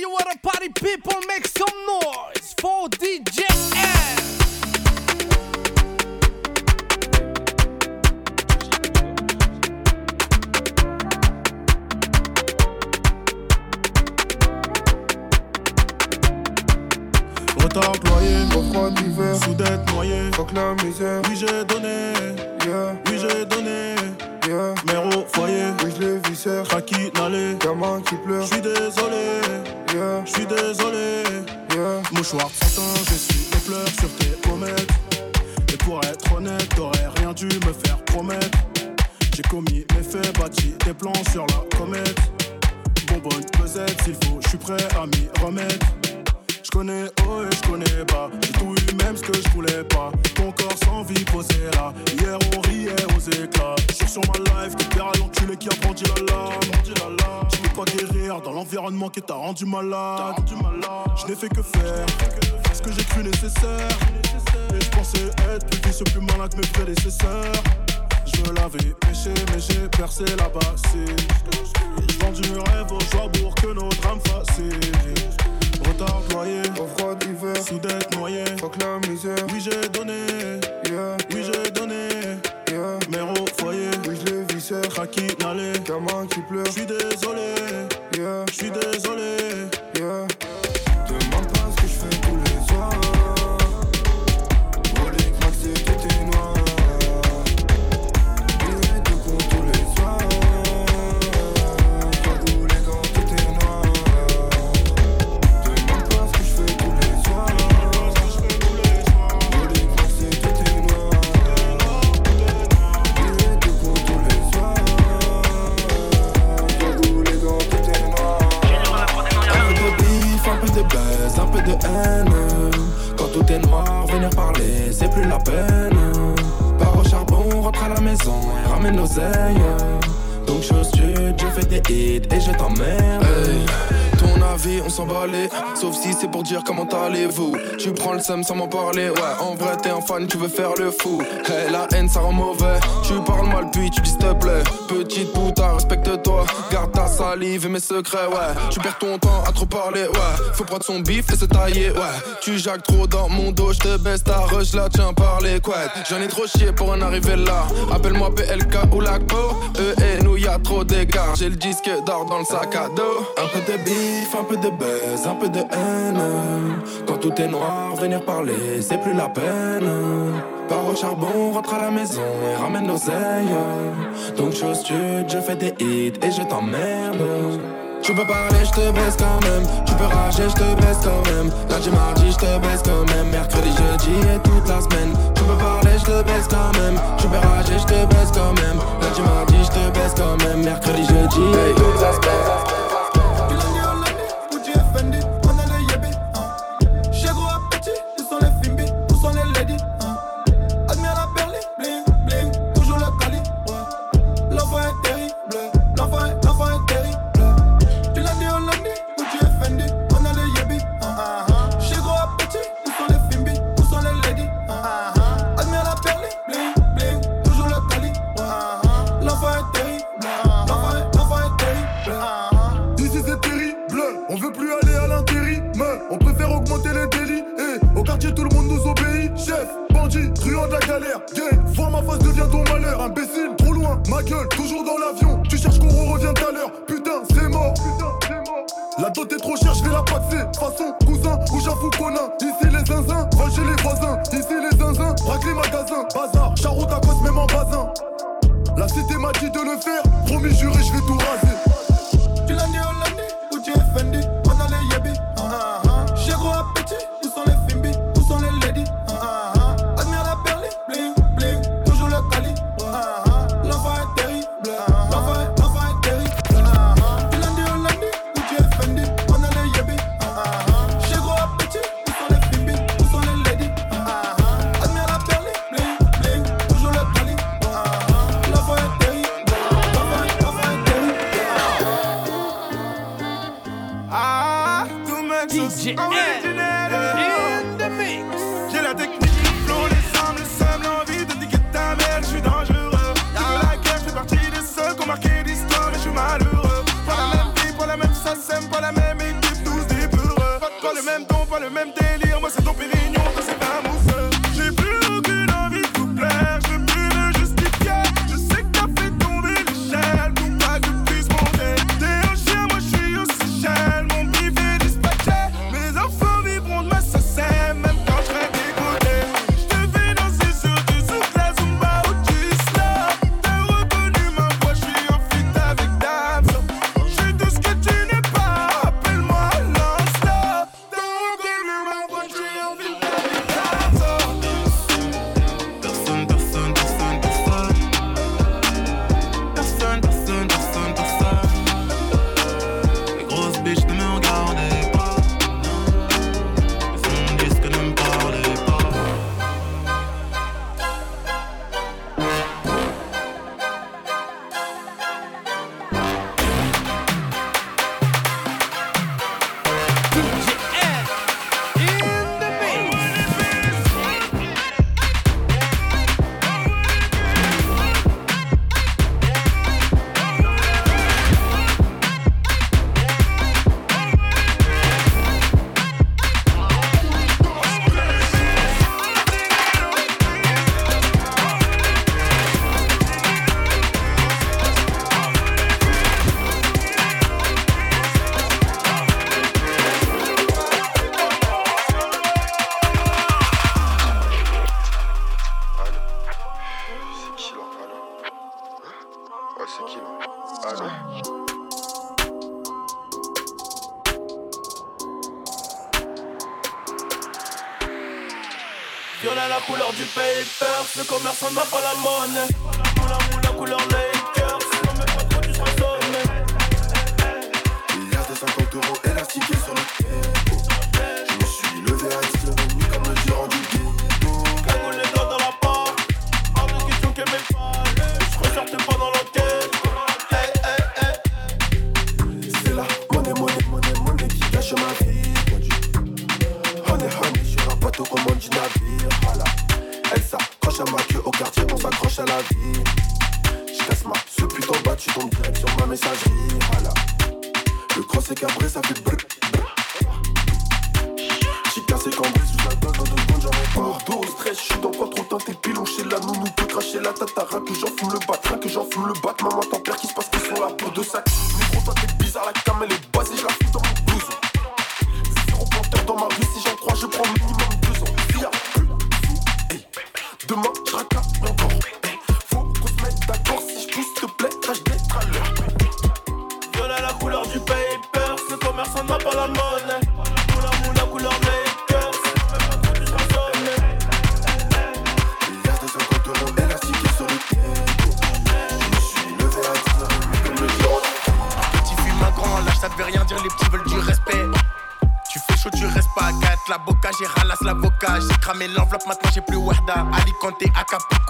You what a party people, make some noise for DJ M. Retard employé, froid d'hiver, sous d'être noyé. fuck la misère, Oui, j'ai donné, yeah, oui, j'ai donné. Mère au foyer, Oui, je les viscère, Kraki n'allait. gamin qui pleure, J'suis désolé, yeah, j'suis désolé. yeah. Mouchoir de satin, j'essuie les pleurs sur tes pommettes. Et pour être honnête, t'aurais rien dû me faire promettre. J'ai commis mes faits, bâti des plans sur la comète. Bonbonne pesette, s'il faut, j'suis prêt à m'y remettre. J'connais haut et j'connais bas. J'ai tout eu, même ce que j'voulais pas. Ton corps sans vie posé là. Hier on riait aux éclats. J'suis sur ma life, tu verras l'enculé qui a brandi la lame. Tu peux pas guérir dans l'environnement qui t'a rendu malade. Je n'ai fait que faire ce que j'ai cru nécessaire. Et je pensais être plus vicieux, plus malin que mes prédécesseurs. Je l'avais péché, mais j'ai percé la bassine. Je vends du rêve aux joies pour que nos drames fassent. Retard employé, Au froid d'hiver, sous d'être noyé. fuck la misère, Oui, j'ai donné, yeah, oui, j'ai donné. yeah. Mère au foyer, Oui, je les viscère, Kraki n'allait. gamin qui pleure, J'suis désolé, yeah, j'suis désolé. yeah. Quand tout est noir, venir parler, c'est plus la peine. Pars au charbon, rentre à la maison et ramène l'oseille. Chose Dieu, je fais des hits et je t'emmerde. ton avis, on s'en balait. Sauf si c'est pour dire comment allez-vous. Tu prends le seum sans m'en parler. Ouais, en vrai, t'es un fan, tu veux faire le fou. Hey, la haine, ça rend mauvais. Tu parles mal, puis tu dis s'il te plaît. Petite putain, respecte-toi. Garde ta salive et mes secrets, ouais. Tu perds ton temps à trop parler, ouais. Faut prendre son bif et se tailler, ouais. Tu jacques trop dans mon dos, je te baisse ta rush là, tiens, par. J'en ai trop chié pour en arriver là. Appelle-moi PLK ou LACPO. Eux et nous, y a trop d'écart. J'ai le disque d'or dans le sac à dos. Un peu de bif, un peu de buzz, un peu de haine. Quand tout est noir, venir parler, c'est plus la peine. Pars au charbon, rentre à la maison et ramène l'oseille. Donc chose je fais des hits et je t'emmerde. Tu peux parler, je te baisse quand même. Tu peux rager, je te baisse quand même. Lundi, mardi, je te baisse quand même. Mercredi, jeudi et toute la semaine. Tu peux parler, je te baisse quand même. Tu peux rager, je te baisse quand même. Lundi, mardi, je te baisse quand même. Mercredi, jeudi et toute la semaine.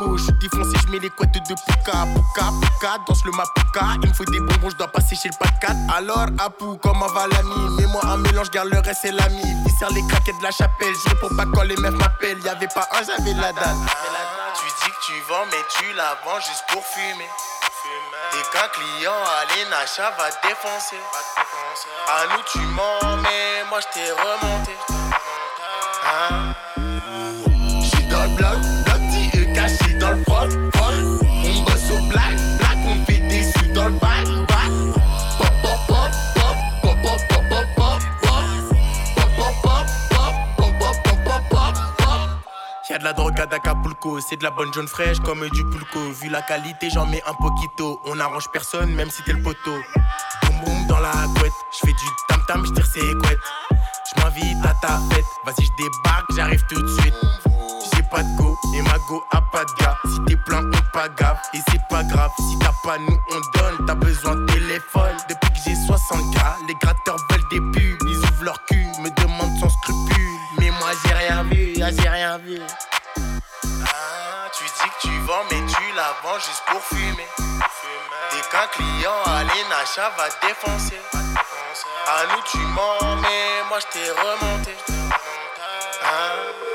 Je suis défoncé, je mets les couettes de Pouka. Pouka, Pouka, danse le Mapuka. Il me faut des bonbons, je dois passer chez le Pat Alors, Apu, comme Avalami. Mets-moi un mélange, garde le reste, c'est l'ami. Il sert les craquettes de la chapelle. Je pour pas quand les meufs m'appellent. Y'avait pas un, j'avais la dalle. Tu dis que tu vends, mais tu la vends juste pour fumer. Et qu'un client à Nacha va défoncer. À nous tu mens, mais moi je t'ai remonté. Hein? Y'a de la drogue à d'Acapulco, c'est de la bonne jaune fraîche comme du pulco. Vu la qualité, j'en mets un poquito. On arrange personne, même si t'es le poteau. Boum boum dans la couette, j'fais du tam tam, j'tire ses couettes. J'm'invite à ta fête, vas-y j'débarque, j'arrive tout de suite. J'ai pas de go, et ma go a pas de gars. Si t'es plein, on pas gaffe, et c'est pas grave. Si t'as pas, nous on donne, t'as besoin de téléphone. Depuis que j'ai 60k, les gratteurs veulent des pubs, ils ouvrent leur cul, me demandent sans scrupule. Mais moi j'ai rien vu, ah, j'ai rien vu mais tu la vends juste pour fumer. Dès qu'un client à l'achat va défoncer. À nous, tu mens, mais moi, je t'ai remonté. Hein?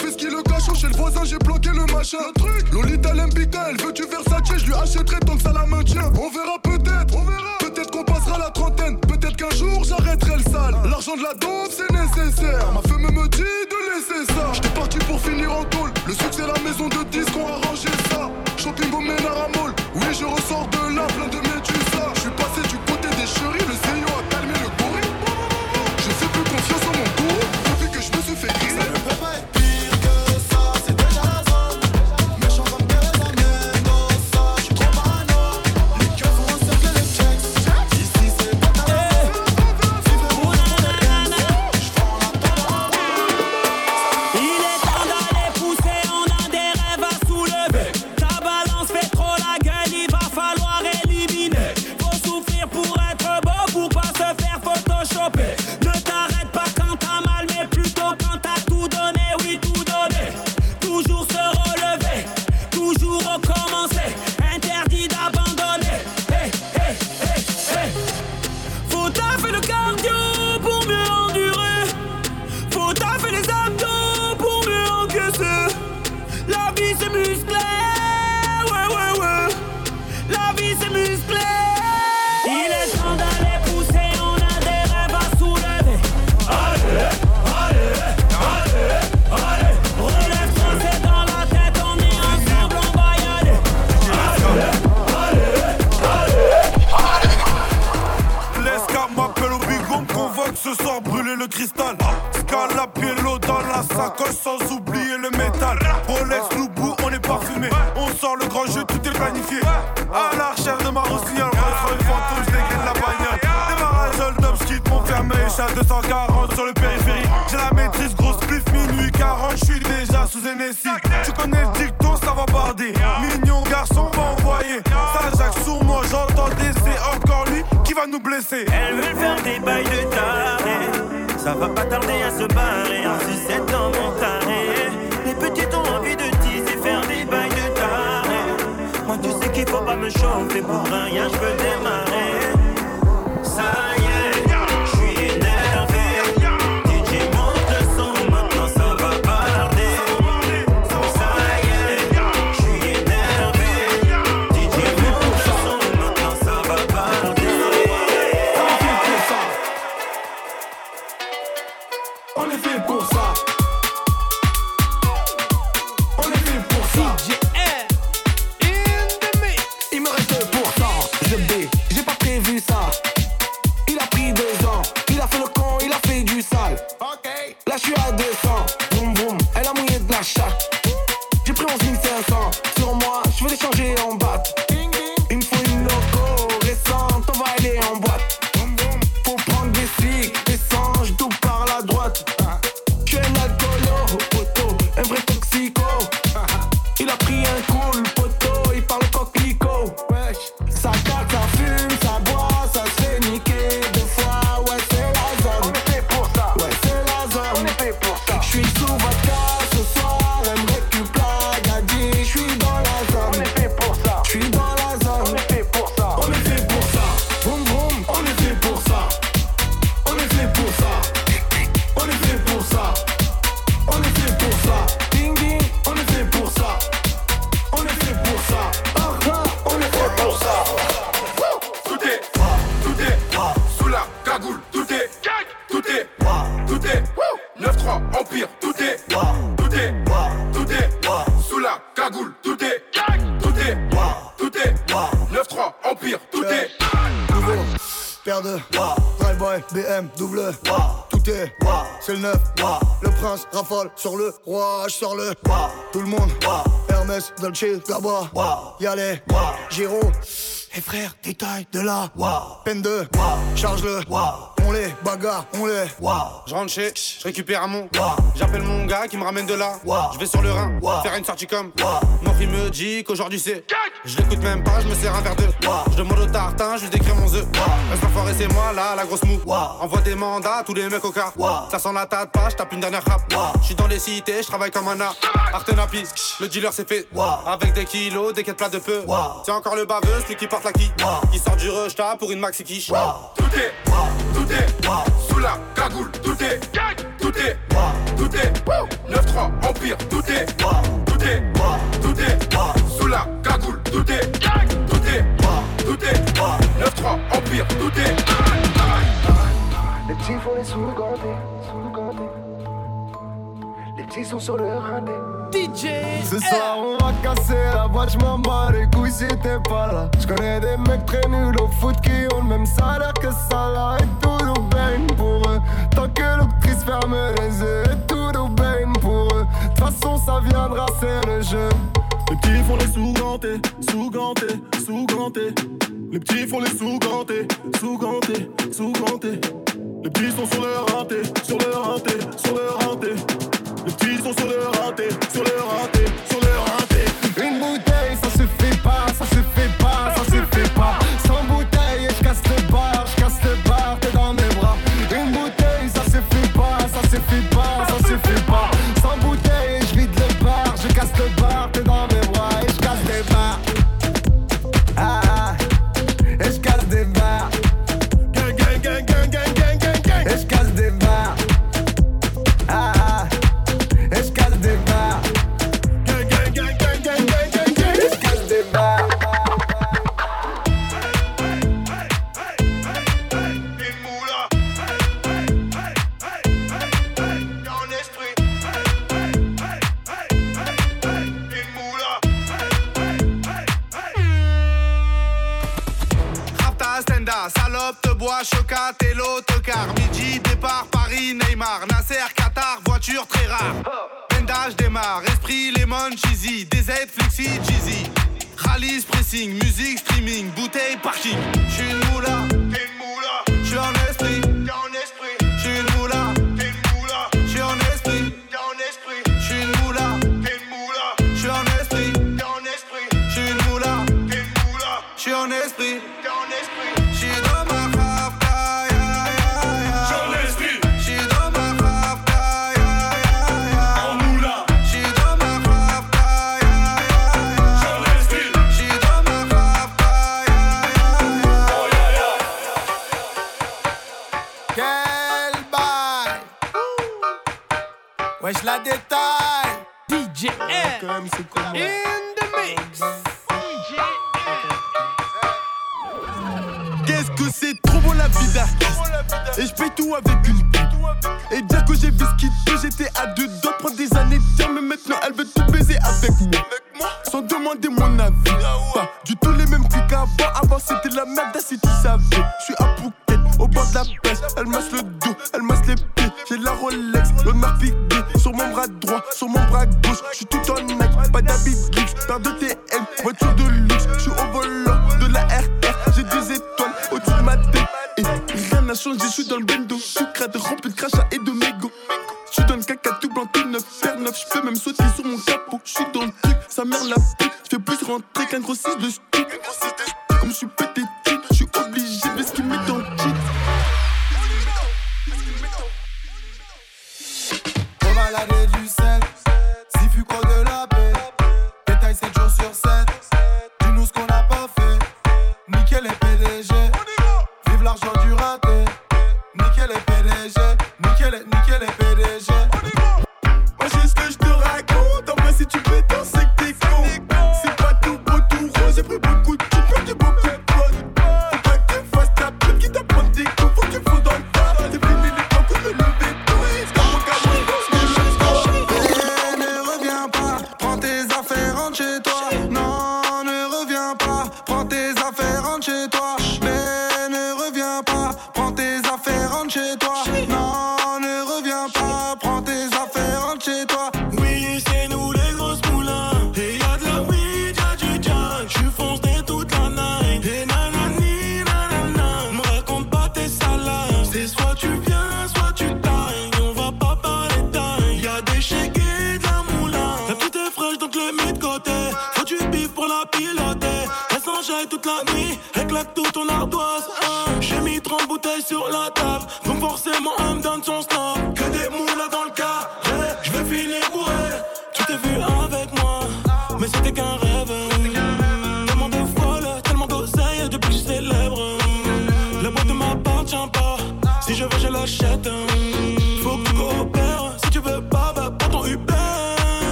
fils qui le cache, chez le voisin, j'ai bloqué le machin. Le truc, Lolita l'MBK, elle veut du Versace, je lui achèterai tant que ça la maintient. On verra peut-être, on verra. Peut-être qu'on passera la trentaine, peut-être qu'un jour j'arrêterai le sale. Ah. L'argent de la donf, c'est nécessaire. Ma femme me dit de laisser ça. J'étais parti pour finir en tôle. Le succès, la maison de disques, on arrangé ça. Shopping au Ménara Mall. Oui, je ressors de là, plein de médusa. Je suis passé du c'est le neuf. Le prince raffole sur le roi Je sors le, tout le monde. Hermès, Dolce, là-bas les, Giro Et frère, détail de là Peine de, charge-le On les bagarre, on les Je rentre chez, je récupère un mon. J'appelle mon gars qui me ramène de là. Je vais sur le Rhin, faire une sortie comme. Mon me dit qu'aujourd'hui c'est. Je l'écoute même pas, je me sers un verre de. Je demande au tartin, je lui décris mon œuf. Reste enfoiré, c'est moi là, la grosse mou. Envoie des mandats tous les mecs au car. Ça sent la tête pas, je tape une dernière rap. Je suis dans les cités, je travaille comme un art. Artenapis, le dealer c'est fait. Avec des kilos, des quêtes plats de peu. C'est encore le baveux, celui qui porte la qui. Qui sort du rush pour une maxi quiche. Tout est, tout est, sous la cagoule, tout est, tout est, tout est, 9-3, Empire, tout est, tout est, tout est, sous la cagoule, tout est, tout est, tout est, 9-3, Empire, tout est. Les petits font les sous-gandés. Les petits sont sur le rindé. DJ Ce soir on va casser boîte, j'm'en bats les couilles si t'es pas là. J'connais des mecs très nuls au foot qui ont le même salaire que ça là. Et tout nous baigne pour eux. Tant que l'octrice ferme les yeux, et tout nous baigne pour eux. De toute façon ça viendra, c'est le jeu. Les petits font les sous-gantés, sous-gantés, sous-gantés. Les petits font les sous-gantés, sous-gantés, sous-gantés. Les petits sont sur leur raté, sur leur raté, sur leur raté. Les petits sont sur leur raté, sur leur raté, sur leur raté. Une bouteille, ça se fait pas, ça se fait pas, ça se fait pas. Sans bouteille, je casse le bar, je casse le bar, t'es dans mes bras. Une bouteille, ça se fait pas, ça se fait pas, ça se fait pas. Sans bouteille, je vide le bar, je casse le bar, t'es dans cheesy, DZ, flexi, cheesy. Rallye, pressing, musique, streaming, bouteille, parking. J'ai de la Rolex, l'honneur piqué sur mon bras droit, sur mon bras gauche. J'suis tout en Nike, pas d'habit luxe, paire de TM, voiture de luxe. J'suis au volant de la RR, j'ai des étoiles au-dessus de ma tête. Et rien n'a changé, j'suis dans le bendo. Sucre de rempli de crachat et de mégots. J'suis dans le caca tout blanc, tout neuf, faire neuf. J'peux même sauter sur mon capot. J'suis dans le truc, sa mère la pute. J'fais plus rentrer qu'un grossiste de stick. Comme j'suis pété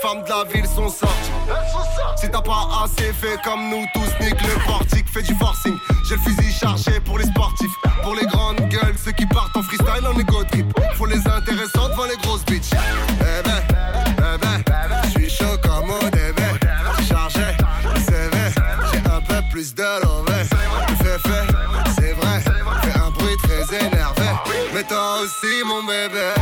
Les femmes de la ville sont sorties. Si t'as pas assez fait comme nous tous, nique le portique, fais du forcing. J'ai le fusil chargé pour les sportifs, pour les grandes gueules, ceux qui partent en freestyle en égo trip. Faut les intéressants devant les grosses bitches. Eh ben, eh ben, j'suis chaud comme au début. Chargé, c'est vrai, j'ai un peu plus de l'envers. Fais, fais, c'est vrai, fais un bruit très énervé. Mais toi aussi, mon bébé.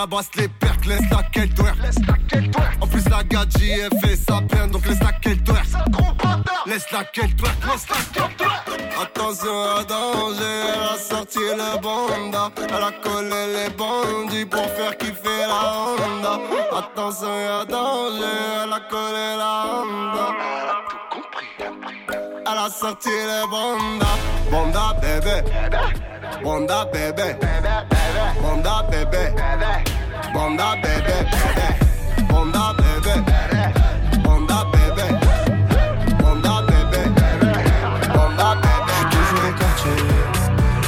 la basse les percs, laisse la qu'elle twerk. En plus la gadji elle fait sa peine, donc laisse la qu'elle twerk. Laisse la qu'elle twerk, laisse la. Attention à danger, elle a sorti le banda. Elle a collé les bandits pour faire kiffer la Honda. Attention à danger, elle a collé la Honda a sorti le Bonda. Bonda bébé. Bonda bébé. Bonda bébé. Bonda bébé. Bonda bébé. Bonda bébé. Bonda bébé. Bonda bébé. Toujours au quartier.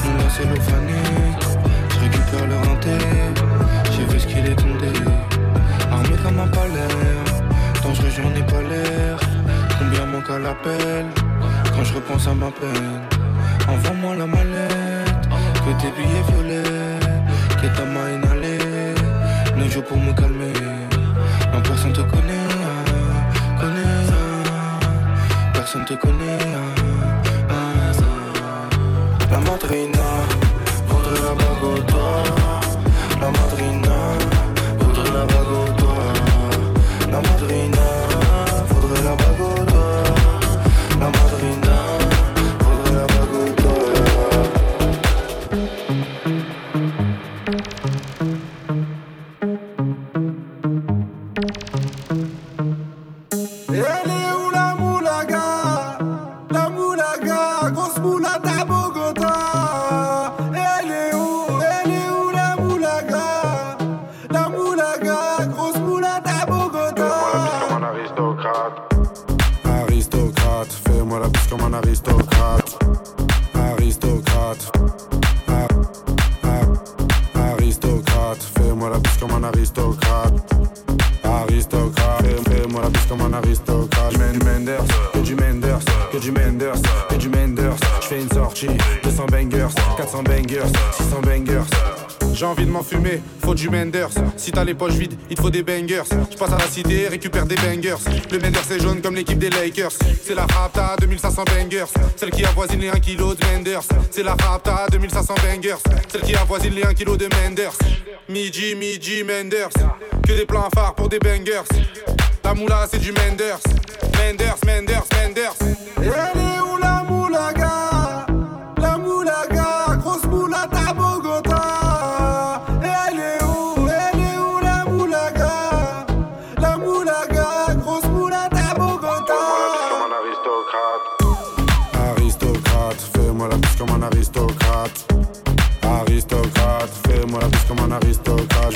Mon cellophanique. Je récupère le renté. J'ai vu ce qu'il est tombé. Armé comme un palais. Dangereux, j'en ai pas l'air. Combien manque à l'appel? Quand je repense à ma peine, envoie-moi la mallette. Que tes billets violets, que ta main inhalée. Ne joue pour me calmer. Non, personne te connaît, connaît. Personne te connaît. Hein, hein, hein. La madrine comme un aristocrate. Mend Menders, que du Menders, que du Menders, que du Menders. Je fais une sortie, 200 bangers, 400 bangers, 600 bangers. J'ai envie de m'en fumer, faut du Menders. Si t'as les poches vides, il te faut des bangers. Je passe à la cité, récupère des bangers. Le Menders est jaune comme l'équipe des Lakers. C'est la Rapta 2500 bangers, celle qui avoisine les 1 kg de Menders. C'est la Rapta 2500 bangers, celle qui avoisine les 1 kg de Menders. Midi, midi, Menders. Que des plans phares pour des bangers. La moula c'est du Menders. Menders, Menders, Menders. Menders.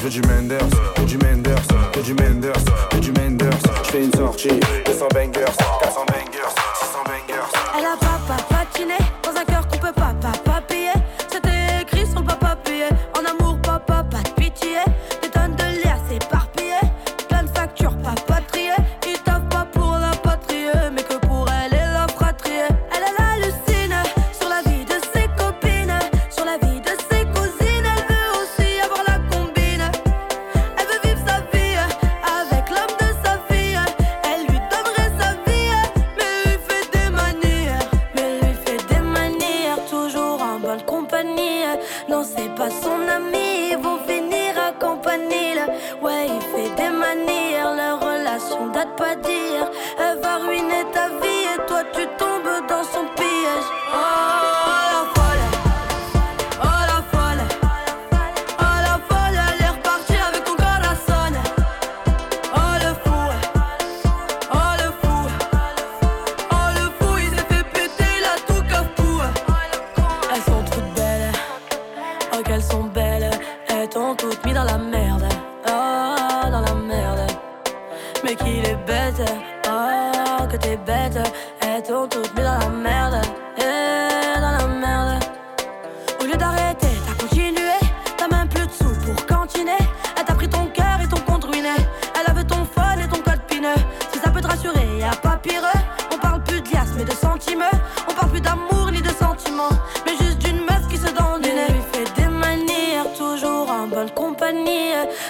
que du Menders, que du Menders, que du Menders, que du Menders. J'fais une sortie, 200 bangers, 400 bangers, 600 bangers. Elle a pas patiné.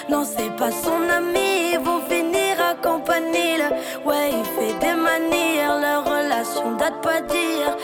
Non, c'est pas son ami, ils vont finir à compagnie. Ouais, il fait des manières, leur relation date pas dire.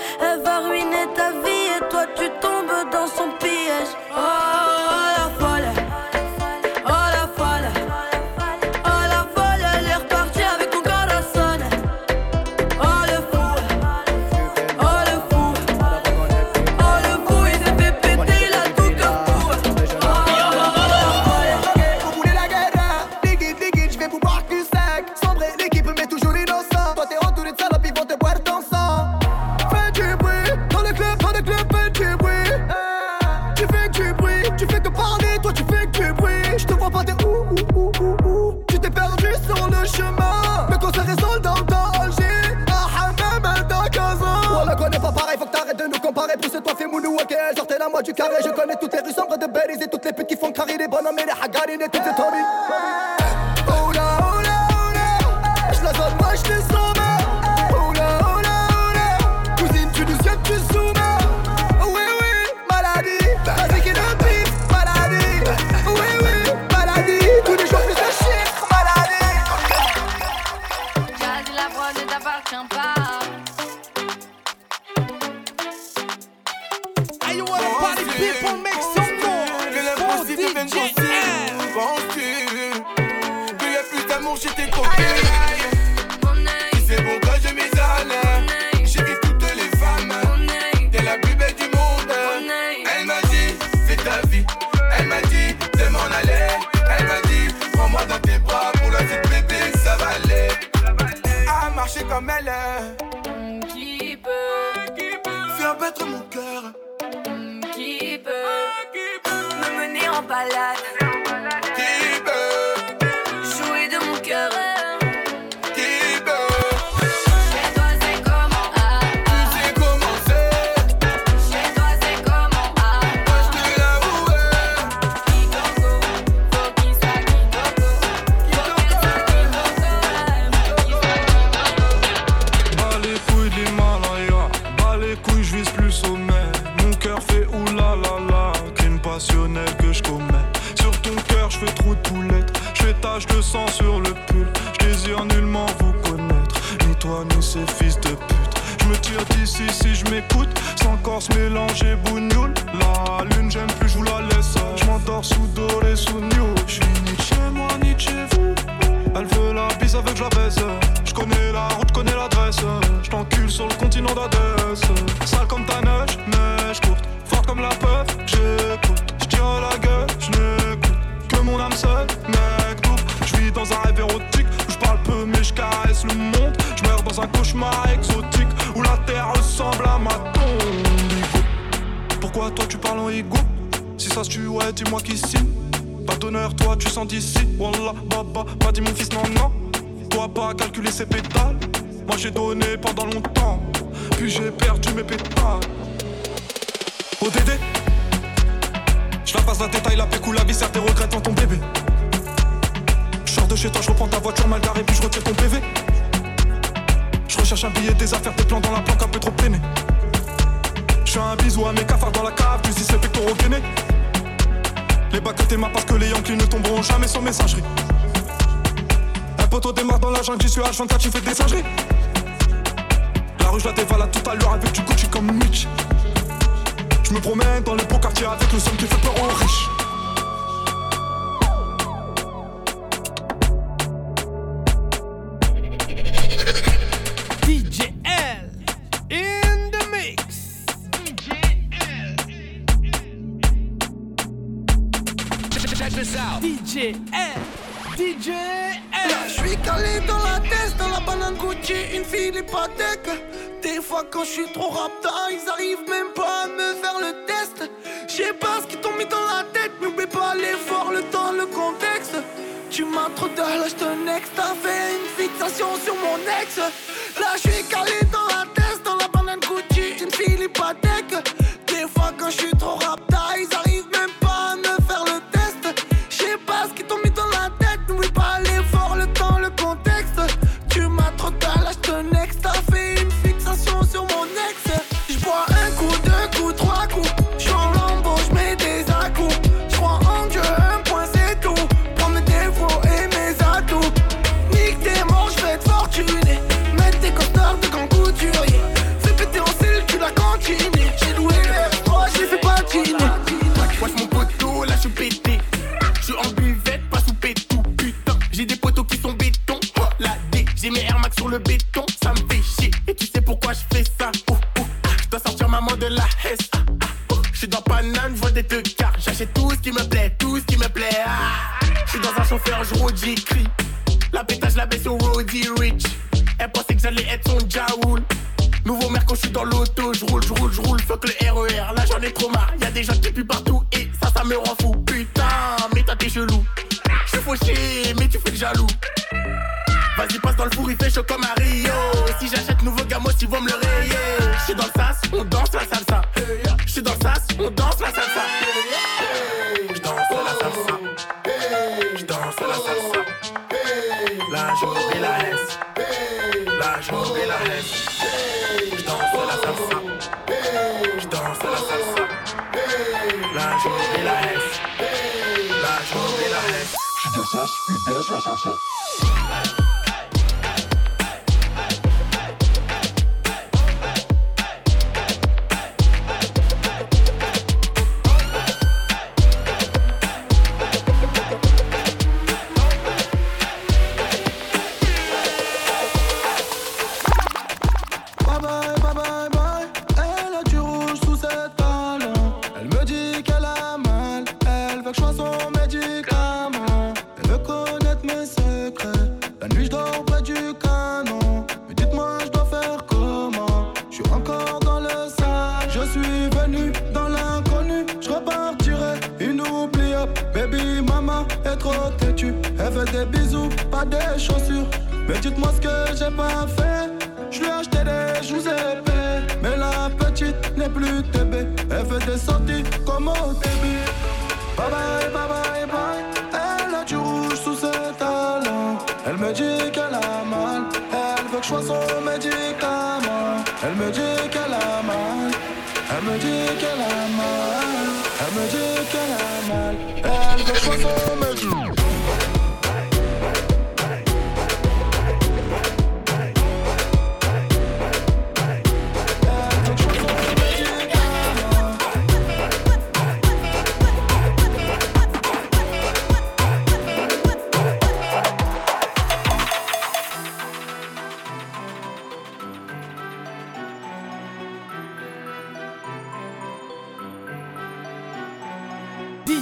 Me tire d'ici si je m'écoute, sans corse mélanger bougnoule. La lune, j'aime plus, je vous la laisse. Je m'endors sous doré, sous new. Je suis ni chez moi, ni chez vous. Elle veut la bise avec je la baisse. Je connais la route, connais l'adresse. Je t'encule sur le continent d'Adès. Sale comme ta neige, neige courte. Forte comme la peur, j'écoute. Je tire la gueule, je n'écoute que mon âme seule, mec double. Je vis dans un rêve érotique je caresse le monde. Je meurs dans un cauchemar exotique où la terre ressemble à ma tombe. Pourquoi toi tu parles en ego Si ça se tue, dis-moi qui signe. Pas d'honneur, toi tu sens d'ici. Wallah, baba, pas dit mon fils, non, non. Toi pas calculer ses pétales. Moi j'ai donné pendant longtemps. Puis j'ai perdu mes pétales. ODD, je la passe la détail, la pécou, la viscère, tes regrets dans ton bébé. De chez toi, je reprends ta voiture mal garée, puis je retire ton PV. Je recherche un billet, des affaires, tes plans dans la planque, un peu trop peiné. Je fais un bisou à mes cafards dans la cave, tu dis c'est pectoraux gainés. Les bacs que t'aimas parce que les Yankees ne tomberont jamais sans messagerie. Un poteau démarre dans la jungle, j'y suis H24, tu fais des singeries. La rue, je la dévale à toute allure avec du Gucci comme Mitch. Je me promène dans les beaux quartiers avec le son qui fait peur aux riches. DJ L. Je suis calé dans la tête, dans la banane Gucci, une fille hypothèque. Des fois quand je suis trop rapta, ils arrivent même pas à me faire le test. Je sais pas ce qu'ils t'ont mis dans la tête, n'oublie pas l'effort, le temps, le contexte. Tu m'as trop de je te next, t'as fait une fixation sur mon ex. Là je suis calé dans la tête, dans la banane Gucci, une fille hypothèque. Des fois quand je suis trop rapta, le béton. Ça me fait chier. Et tu sais pourquoi je fais ça? Oh, oh, je dois sortir maman de la hesse. Ah, ah, oh, je suis dans Paname, je vois des deux quarts. J'achète tout ce qui me plaît, tout ce qui me plaît. Ah, je suis dans un chauffeur, je roule, j'écris. La pétage, la baisse au Roddy Rich. Elle pensait que j'allais être son Jaoul. Nouveau merco, je suis dans l'auto,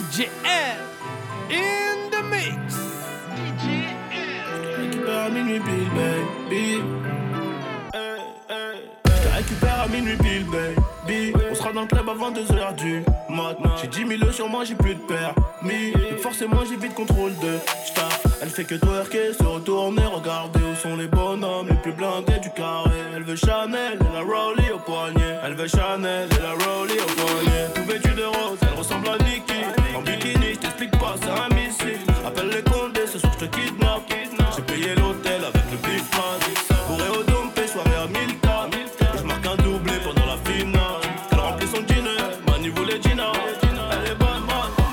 DJ L in the mix. récupère à minuit pile, baby. Je te récupère à minuit pile, baby. On sera dans le club avant 2h du mat. J'ai 10 000 sur moi, j'ai plus de permis. Forcément, j'ai vite contrôle de star. Elle fait que twerker, se retourner, regarder où sont les bonhommes les plus blindés du carré. Elle veut Chanel et la Rollie au poignet. Elle veut Chanel et la Rollie au poignet. Tout vêtu de rose, elle ressemble à t'explique pas, c'est un missile. Appelle les condés, ce soir je te kidnappe. J'ai payé l'hôtel avec le big man. Bourré au dompé, soirée à 1000 Et je marque un doublé pendant la finale. Elle remplit son dîner, Mani voulait Gina. Elle est bonne, man, ma.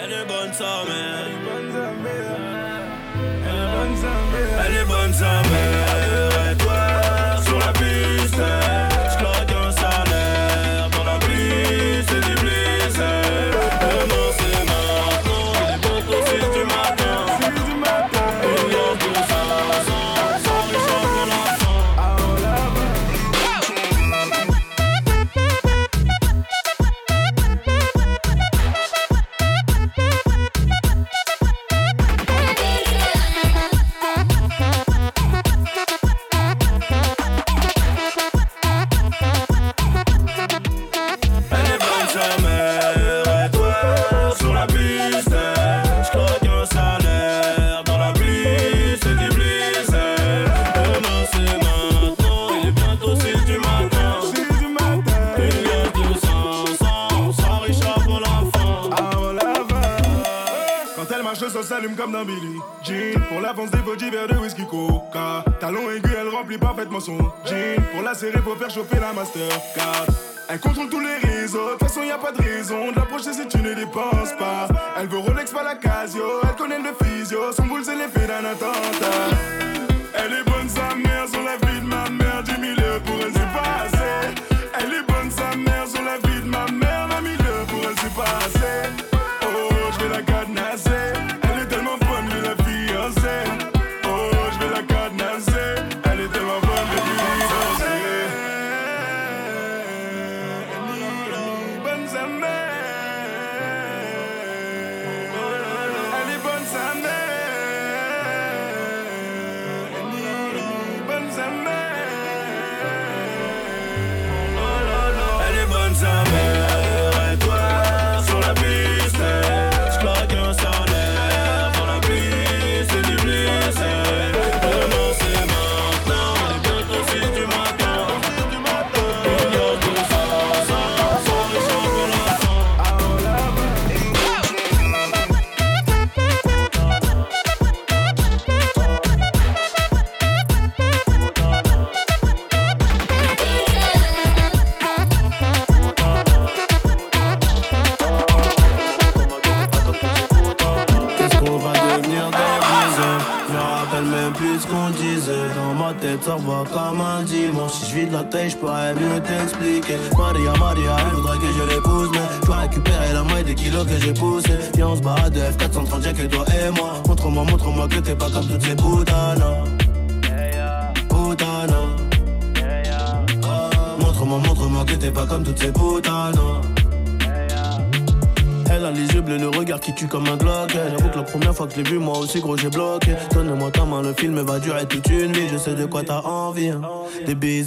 Elle est bonne, sa mère. Elle est bonne, sa mère. Elle est bonne, sa mère.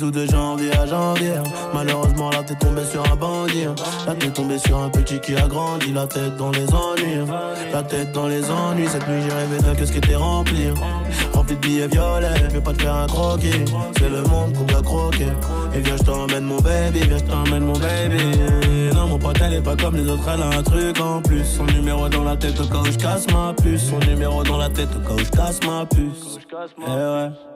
Bisous de janvier à janvier. Malheureusement là t'es tombé sur un bandit. Hein. Là t'es tombé sur un petit qui a grandi. La tête dans les ennuis. La tête dans les ennuis. Cette nuit j'ai rêvé d'un qu'est-ce qui était rempli. Rempli de billets violets Je vais pas te faire un croquis. C'est le monde qu'on doit croquer. Et viens je t'emmène mon baby. Viens je t'emmène mon baby. Non mon pote elle est pas comme les autres. Elle a un truc en plus. Son numéro dans la tête au cas où je casse ma puce. Son numéro dans la tête au cas où je casse ma puce. Eh ouais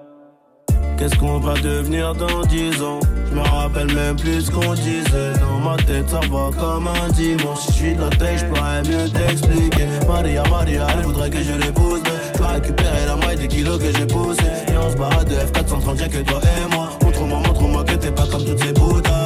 Qu'est-ce qu'on va devenir dans 10 ans? Je me rappelle même plus ce qu'on disait. Dans ma tête ça va comme un dimanche. Si je suis de la tête je pourrais mieux t'expliquer. Maria Maria elle voudrait que je l'épouse. Je dois récupérer la moitié des kilos que j'ai poussé Et on se barre de F430 y'a que toi et moi. Montre-moi montre-moi que t'es pas comme toutes ces putanas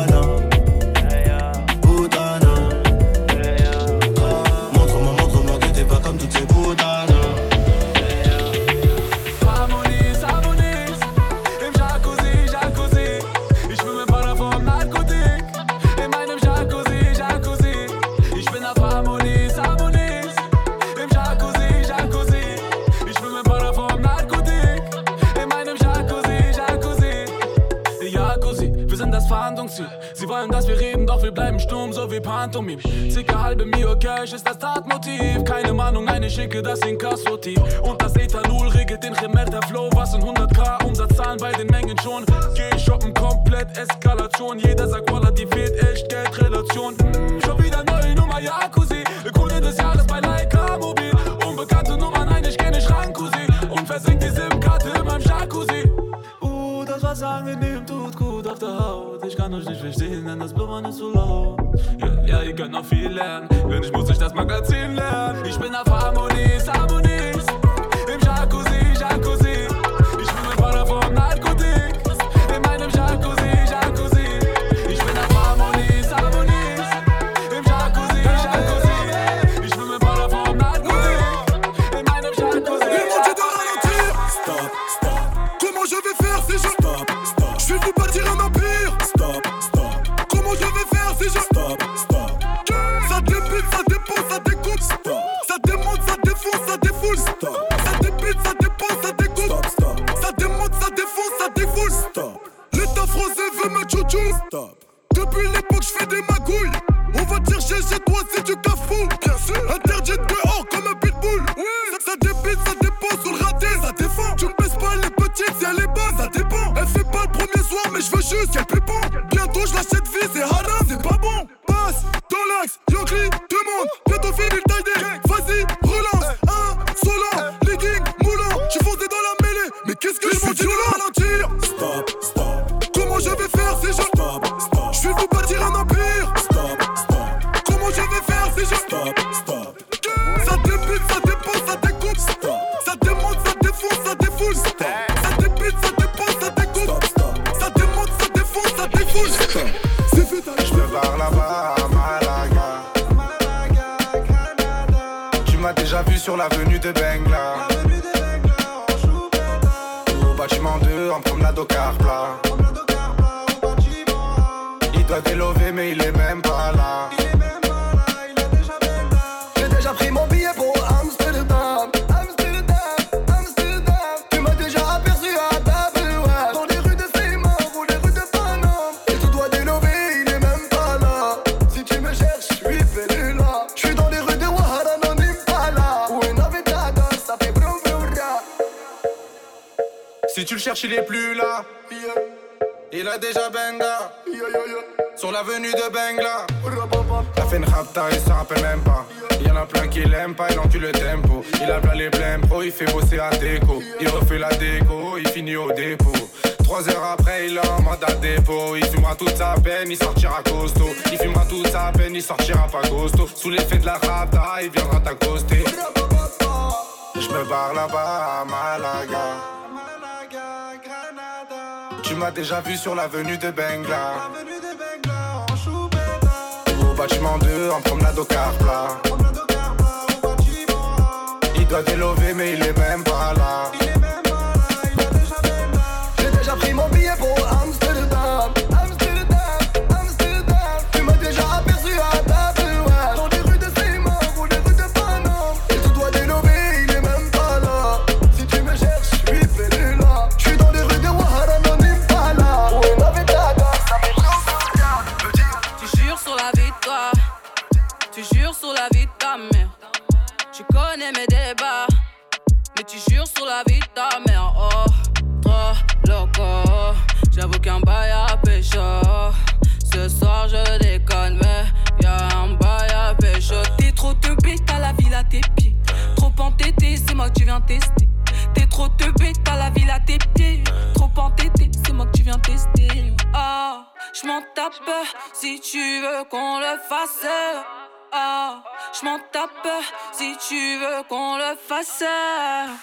Ziel. Sie wollen, dass wir reden, doch wir bleiben stumm, so wie Pantomim. Circa halbe Mio Cash ist das Tatmotiv. Keine Mahnung, eine schicke, das Inkasso-Tief. Und das Ethanol regelt den Chemerter Flow. Was in 100k Umsatzzahlen bei den Mengen schon. Geh shoppen, komplett Eskalation. Jeder sagt, Walla, die fehlt echt Geldrelation. Mm, Schon wieder neue Nummer, Jacuzzi. Kunde des Jahres bei Leica Mobil. Unbekannte Nummer, nein, ich kenne Schrankusi. Und versinkt die SIM-Karte in meinem Jacuzzi. Uh, das gut auf der Haut. Ich kann euch nicht verstehen, denn das Blubbern ist so laut. Ja, ja, ihr könnt noch viel lernen. Wenn ich muss ich das Magazin lernen. Ich bin auf Harmonie, ist Harmonie. Si tu le cherches, il est plus là. Il a déjà benga. Sur l'avenue de Bengla. Fait une rapta, il s'en rappelle même pas. Y'en a plein qui l'aiment pas, il encule le tempo. Il a plein les blèmes pro, il fait bosser à déco. Il refait la déco, il finit au dépôt. Trois heures après, il en mode à dépôt. Il fumera toute sa peine, il sortira costaud. Il fumera toute sa peine, il sortira pas costaud. Sous l'effet de la rapta, il viendra t'accoster. Je me barre là-bas à Malaga. Tu m'as déjà vu sur l'avenue de Bengla. Au bâtiment 2 en promenade au car plat. Il doit délover mais il est même pas là. La vie ta mère. Oh, trop loco, j'avoue qu'un bail à pécho. Ce soir je déconne, mais y'a un bail à pécho. T'es trop te bête à la ville à tes pieds. Trop entêté, c'est moi que tu viens tester. T'es trop te bête à la ville à tes pieds. Trop entêté, c'est moi que tu viens tester. Ah, je m'en tape si tu veux qu'on le fasse. Ah, je m'en tape si tu veux qu'on le fasse.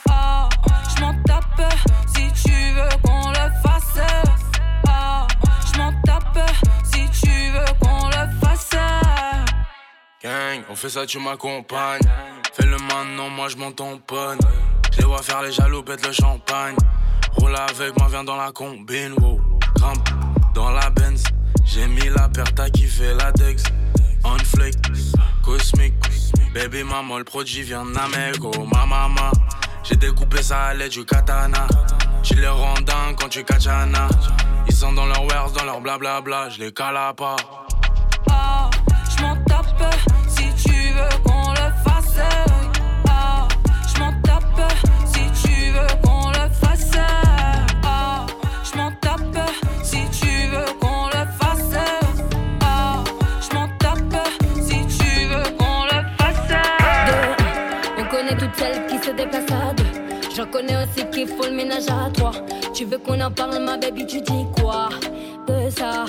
Ah, je m'en tape si tu veux qu'on le fasse. Ah, je m'en tape si tu veux qu'on le fasse. Gang, on fait ça, tu m'accompagnes. Fais-le maintenant, moi je m'en tamponne. Je les vois faire les jaloux, pète le champagne. Roule avec moi, viens dans la combine, wow. Grimpe dans la Benz. J'ai mis la paire, t'as kiffé la Dex on cosmique. Baby maman, le produit vient d'Amego, ma maman. J'ai découpé ça à l'aide du katana. Tu les rends quand tu katana. Ils sont dans leur wares, dans leur blablabla, je les cala pas. Ah, je m'en tape si tu veux connais toutes celles qui se déplacent à deux. J'en connais aussi qui font le ménage à trois. Tu veux qu'on en parle, ma baby, tu dis quoi? De ça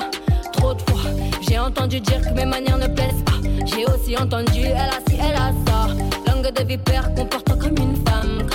Trop de fois, j'ai entendu dire que mes manières ne plaisent pas. J'ai aussi entendu, elle a si, elle a ça. Langue de vipère, comporte comme une femme,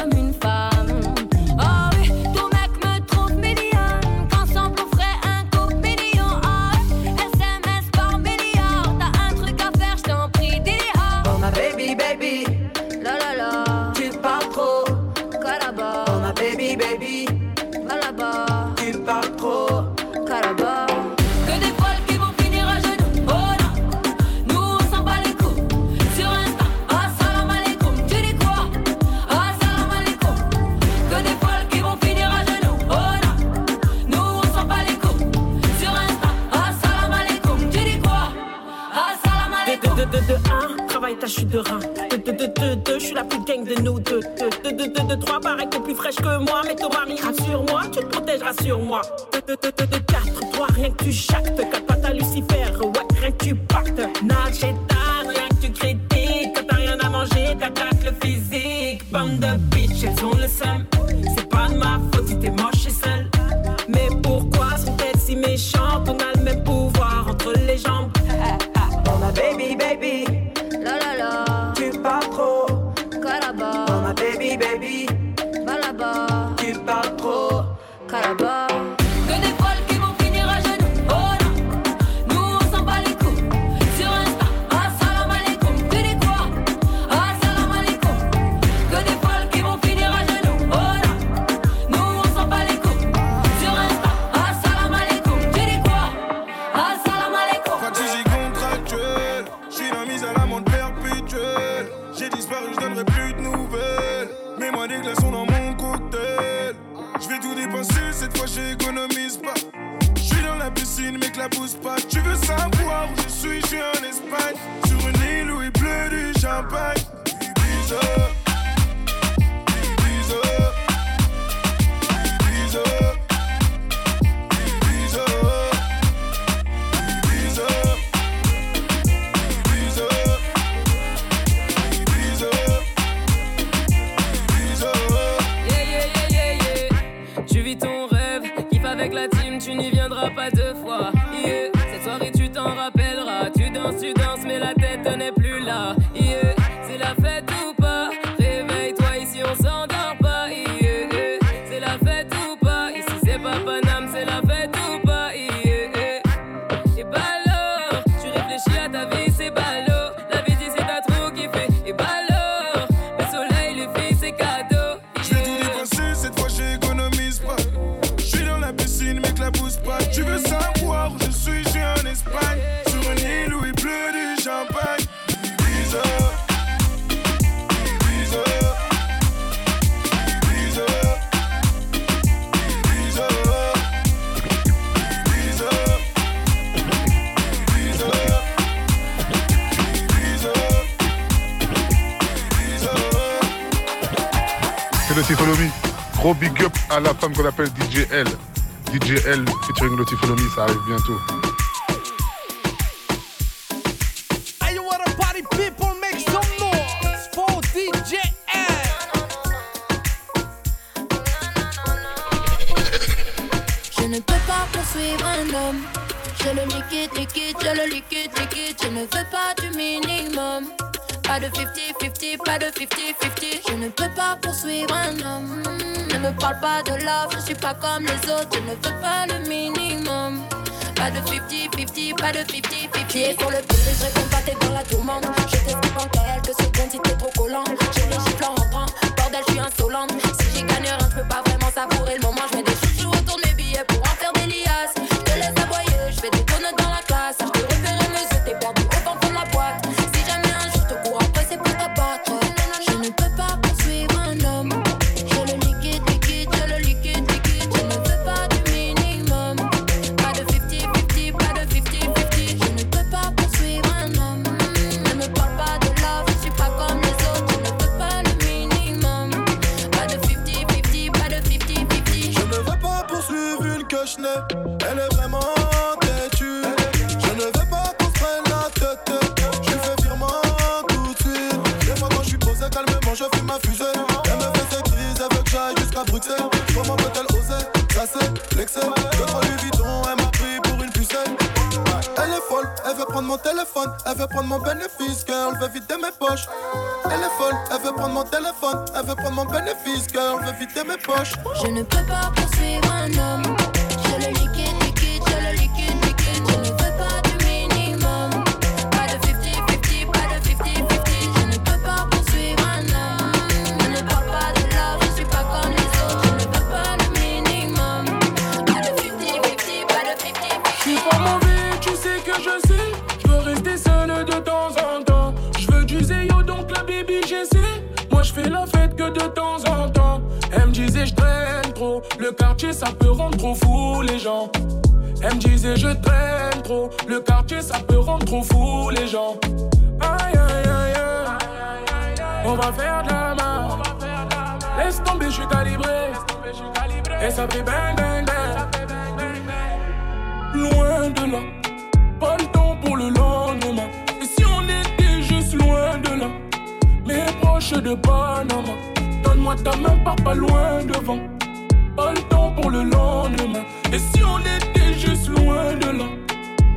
sur moi. la team, tu n'y viendras pas deux fois. femme qu'on appelle DJL. DJL featuring Lotifonomi, ça arrive bientôt. les autres, je ne veux pas le minimum. Pas de 50-50, pas de 50-50. Pied sur le piste, je réponds pas, t'es dans la tourmente. Elle est folle, elle veut prendre mon téléphone, elle veut prendre mon bénéfice, girl, veut vider mes poches. Je ne peux pas poursuivre un homme. Le quartier ça peut rendre trop fou les gens. Elle me disait je traîne trop. Le quartier ça peut rendre trop fou les gens. Aïe aïe aïe aïe. On va faire de la main. Laisse tomber, je suis calibré. Et ça fait bang bang bang. Loin de là, pas le temps pour le lendemain. Et si on était juste loin de là, mais proche de Panama, donne-moi ta main, pars pas loin devant. Pas le temps pour le lendemain. Et si on était juste loin de là,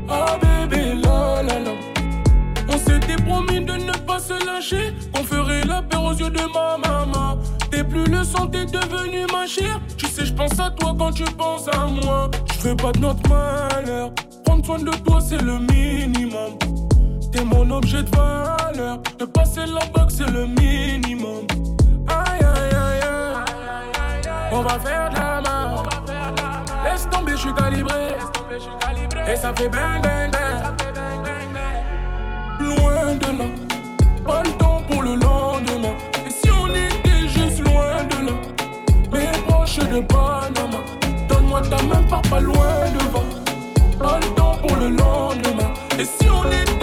ah bébé, la la la. On s'était promis de ne pas se lâcher, qu'on ferait la paix aux yeux de ma maman. T'es plus le sang, t'es devenu ma chère. Tu sais, je pense à toi quand tu penses à moi. Je veux pas de notre malheur. Prendre soin de toi, c'est le minimum. T'es mon objet de valeur. De passer la boxe, c'est le minimum. Aïe, aïe. On va faire de la main. Laisse tomber, je suis calibré. Et ça fait bang, bang, bang. Loin de là, pas le temps pour le lendemain. Et si on était juste loin de là, mais proche de Panama, donne-moi ta main, pars pas loin devant. Pas le temps pour le lendemain. Et si on était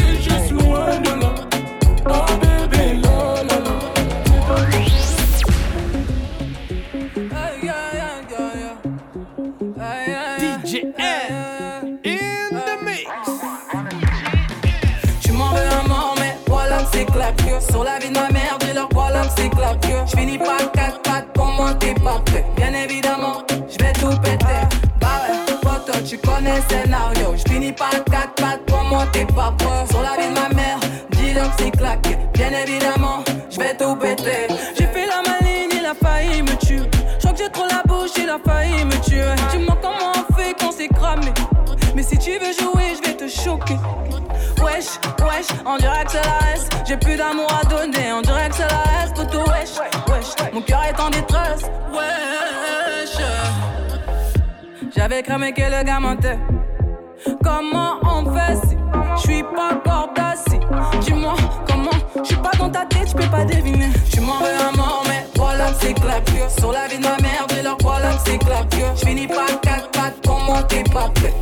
claque. Sur la vie de ma mère, dis-leur voilà que c'est claque. Je finis par quatre pattes, pour moi t'es pas. Bien évidemment, je vais tout péter. Ouais, photo, tu connais le scénario. Je finis par quatre pattes, pour moi t'es pas. Sur la vie de ma mère, dis-leur c'est claqué. Bien évidemment, je vais tout péter. J'ai fait la maligne, il a failli me tuer. Je crois que j'ai trop la bouche, il a failli me tuer. Dis-moi comment on fait quand c'est cramé? Mais si tu veux jouer, je vais te choquer. Wesh, wesh, on dirait que c'est la S. J'ai plus d'amour à donner, on dirait que c'est la S. Tout wesh, wesh, mon cœur est en détresse. Wesh, j'avais cramé que le gars mentait. Comment on fait si je suis pas cordassi Dis-moi comment, je suis pas dans ta tête, je peux pas deviner. Tu m'en veux un mort, mais voilà que c'est claque. Sur la vie de ma mère, dis-leur voilà que c'est claque. Je finis par quatre pattes, pour moi t'es pas prêt.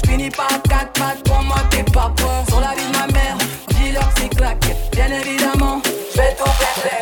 Scénario. Je finis par quatre pattes, pour moi t'es pas prêt. Sur la vie de ma mère, dis-leur c'est claqué. Bien évidemment, je vais tout péter.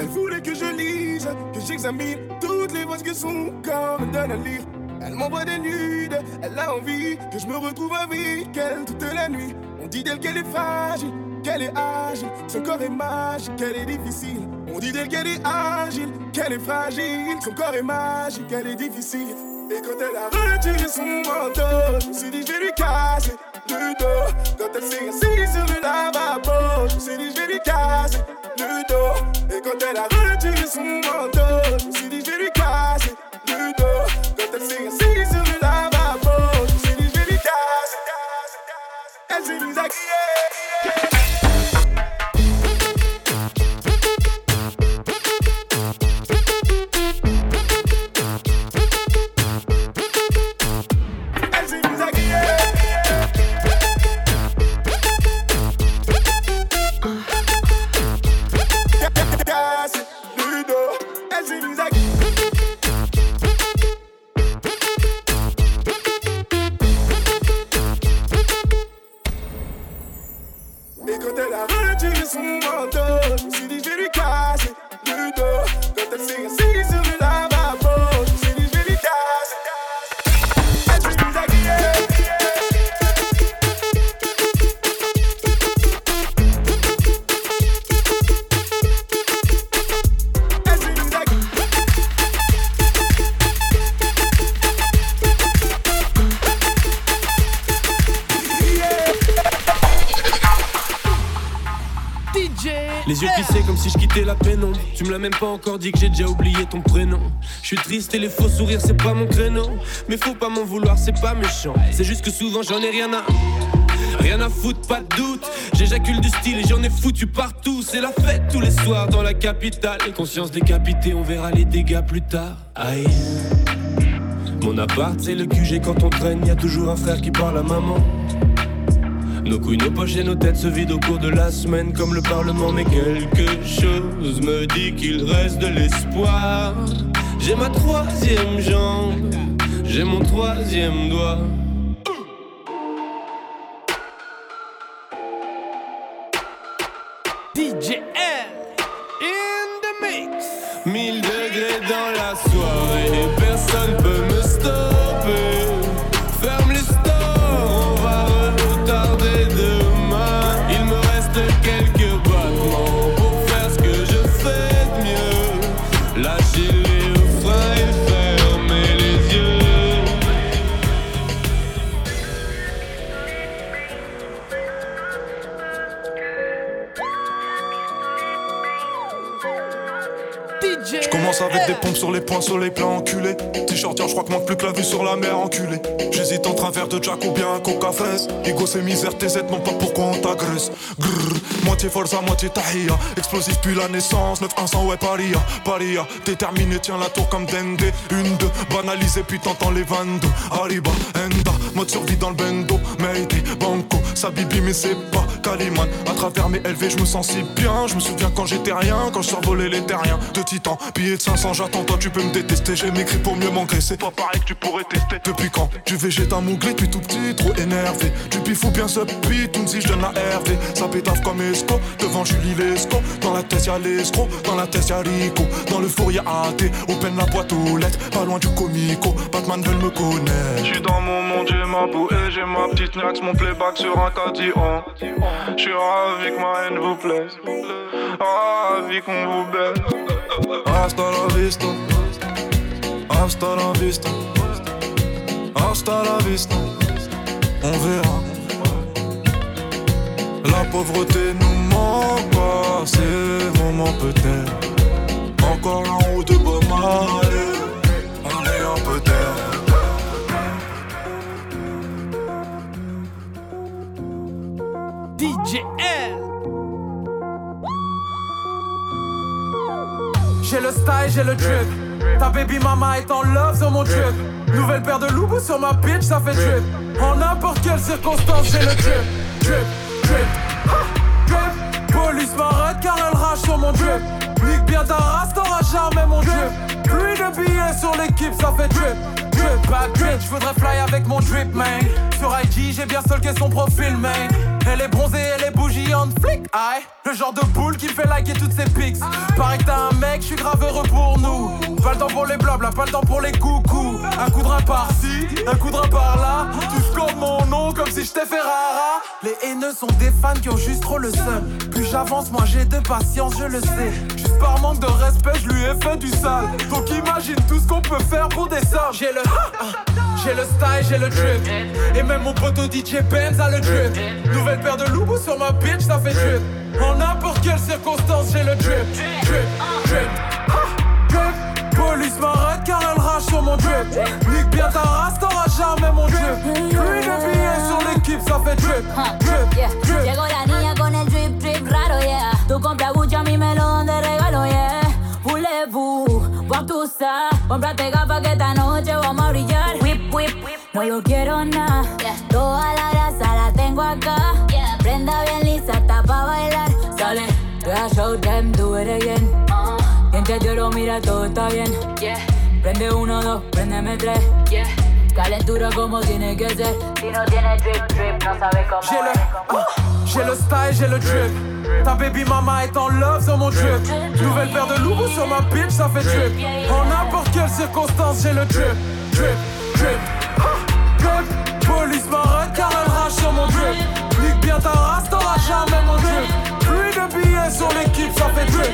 Elle voulait que je lise, que j'examine toutes les voix que son corps me donne à lire. Elle m'envoie des nudes, elle a envie que je me retrouve avec elle toute la nuit. On dit d'elle qu'elle est fragile, qu'elle est agile, son corps est magique, qu'elle est difficile? On dit d'elle qu'elle est agile, qu'elle est fragile, son corps est magique, qu'elle est difficile. Et quand elle a retiré son manteau, je me suis dit je vais casser le dos. Quand elle s'est assise sur le lavabo, je me suis dit je vais lui casser le dos. Et quand elle a retiré son manteau, je me suis dit je vais casser le dos. Quand elle s'est assise sur le lavabo, je me suis dit je vais casser. Elle s'est mise à crier. Même pas encore dit que j'ai déjà oublié ton prénom. Je suis triste et les faux sourires, c'est pas mon créneau. Mais faut pas m'en vouloir, c'est pas méchant. C'est juste que souvent j'en ai rien à. Rien à foutre, pas de doute. J'éjacule du style et j'en ai foutu partout. C'est la fête tous les soirs dans la capitale. Conscience décapitée, on verra les dégâts plus tard. Aïe. Mon appart, c'est le QG quand on traîne. Y a toujours un frère qui parle à maman. Nos couilles, nos poches et nos têtes se vident au cours de la semaine comme le Parlement. Mais quelque chose me dit qu'il reste de l'espoir. J'ai ma troisième jambe, j'ai mon troisième doigt. Commence avec des pompes sur les poings, soleil plein enculé. T-shirt, je crois que manque plus que la vue sur la mer enculé. J'hésite entre un verre de Jack ou bien un coca fraise. Ego, c'est misère, tes aides, non pourquoi on t'agresse. Grrr, moitié forza, moitié tahia. Explosif puis la naissance, 9-100, ouais, paria. Paria, déterminé, tiens la tour comme Dende. Une, deux, banalisé, puis t'entends les 22. Arriba, Enda, mode survie dans le bendo. Mayday, Banco, Sabibi, mais c'est pas Caliman. À travers mes LV, je me sens si bien. Je me souviens quand j'étais rien, quand je survolais les terriens. De titan, billet de 500, j'attends, toi tu peux me détester. J'ai m'écrit pour mieux m'engraisser. Pas pareil que tu pourrais tester. Depuis quand Du végéta mouglé, depuis tout petit, trop énervé. Du pif ou bien ce si je donne la RV. Ça pétave comme Esco, devant Julie Lesco. Dans la tête y'a l'escroc, dans la tête y'a Rico. Dans le four y'a AT, open la boîte aux lettres. Pas loin du comico, Batman veulent me connaître. J'suis dans mon monde, j'ai ma bouée, j'ai ma petite nax, mon playback sur un cadillon. J'suis ravi que ma haine vous plaise, ravi qu'on vous baise. Hasta la vista, hasta la vista, hasta la vista. On verra. La pauvreté nous manque pas, ces moments peut-être. Encore un ou deux pas mal, on est un peu terre. DJ L. J'ai le style, j'ai le drip. Ta baby mama est en love sur mon drip. Nouvelle paire de loubous sur ma bitch, ça fait drip. En n'importe quelle circonstance, j'ai le drip. Drip, drip, drip. Police m'arrête car elle rage sur mon drip. Nique bien ta race, t'auras jamais mon drip. Pluie de billets sur l'équipe, ça fait drip. Drip, bad drip, j'voudrais fly avec mon drip, man. Sur IG, j'ai bien stalké son profil, man. Elle est bronzée, elle est bouillante, flic, aïe. Le genre de boule qui fait liker toutes ses pics. Pareil que t'as un mec, je suis grave heureux pour nous. Pas le temps pour les blabla, pas le temps pour les coucous. Un coup de par-ci, un coup de par-là. Tu scordes mon nom comme si j'étais Ferrara. Les haineux sont des fans qui ont juste trop le seum. Plus j'avance, moi j'ai de patience, je le sais. Par manque de respect, je lui ai fait du sale. Donc imagine tout ce qu'on peut faire pour des sommes. J'ai le. J'ai le style, j'ai le drip. Et même mon poteau DJ Benz a le drip. Nouvelle paire de loubous sur ma bitch, ça fait drip. En n'importe quelle circonstance, j'ai le drip. Drip, drip, drip. Police m'arrête car elle rage sur mon drip. Nique bien ta race, t'auras jamais mon drip. Pluie de billets sur l'équipe, ça fait drip. Drip, Yeah. drip. Llegó la niña con el drip drip raro, yeah. Tú compras Gucci, a mí me lo dan de regalo, yeah. Voulez-vous voir tout ça? Cómprate gafas que esta noche vamos a brillar. Whip, whip, no lo quiero nada. Toda la grasa la tengo acá. Prenda bien lisa, está pa' bailar. Sale, deja show them, do it again. Quien te lloro, mira, todo está bien. Prende uno, dos, préndeme tres. Calentó cintura como tiene que ser. Si no tiene drip, drip, no sabe cómo J'ai le, ah, j'ai le style, j'ai le drip. Ta baby mama est en love sur mon drip. Nouvelle paire de loups sur ma bitch, ça fait drip. En n'importe quelle circonstance, j'ai le drip, drip, drip. Ah, drip. Police m'arrête car elle rage sur mon drip. Nique bien ta race, t'auras jamais mon drip. Plus de billets sur l'équipe, ça fait drip,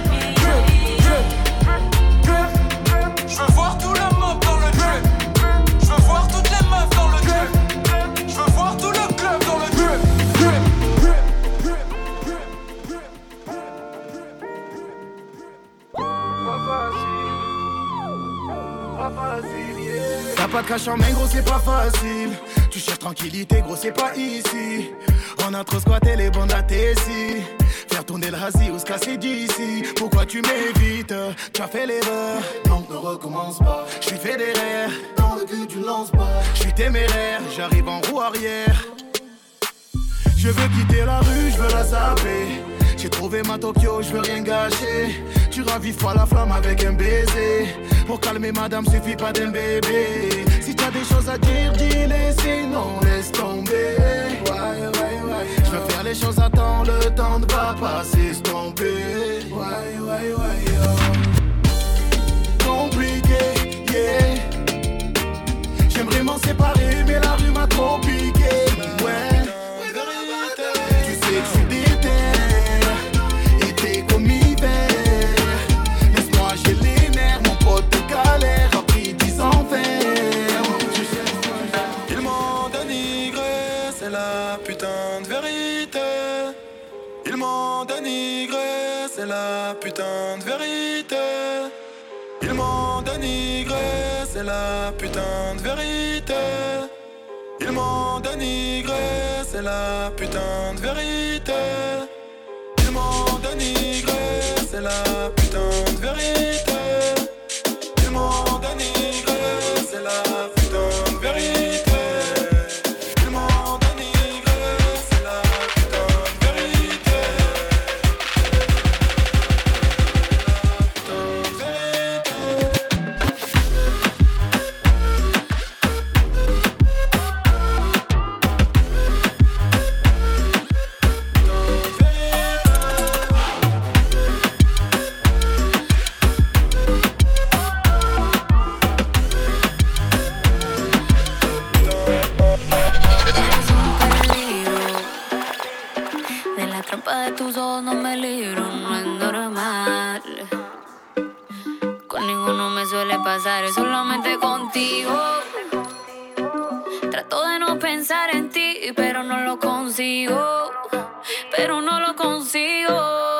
T'as pas de cash en main, gros, c'est pas facile. Tu cherches tranquillité, gros, c'est pas ici. On a trop squatté les bandes à Tessie. Faire tourner le hasi ou se casser d'ici. Pourquoi tu m'évites? Tu as fait l'erreur. Donc ne recommence pas. Je suis fédéraire. Dans le cul, tu lances pas. Je suis téméraire. J'arrive en roue arrière. Je veux quitter la rue, je veux la zapper. J'ai trouvé ma Tokyo, je veux rien gâcher. Tu ravives pas la flamme avec un baiser. Pour calmer madame, suffit pas d'un bébé. Si t'as des choses à dire, dis-les, sinon laisse tomber. Ouais, ouais, ouais. Je veux faire les choses à temps, le temps ne va pas s'estomper. Ouais, ouais, ouais, yo. Compliqué, yeah. J'aimerais m'en séparer, mais la rue m'a trop piqué. Ouais. C'est la putain de vérité. Ils m'ont dénigré, c'est la putain de vérité. Ils m'ont dénigré, c'est la putain de vérité. Ils m'ont dénigré, c'est la putain de vérité. No me libro, no es normal. Con ninguno me suele pasar, es solamente contigo. Trato de no pensar en ti, pero no lo consigo. Pero no lo consigo.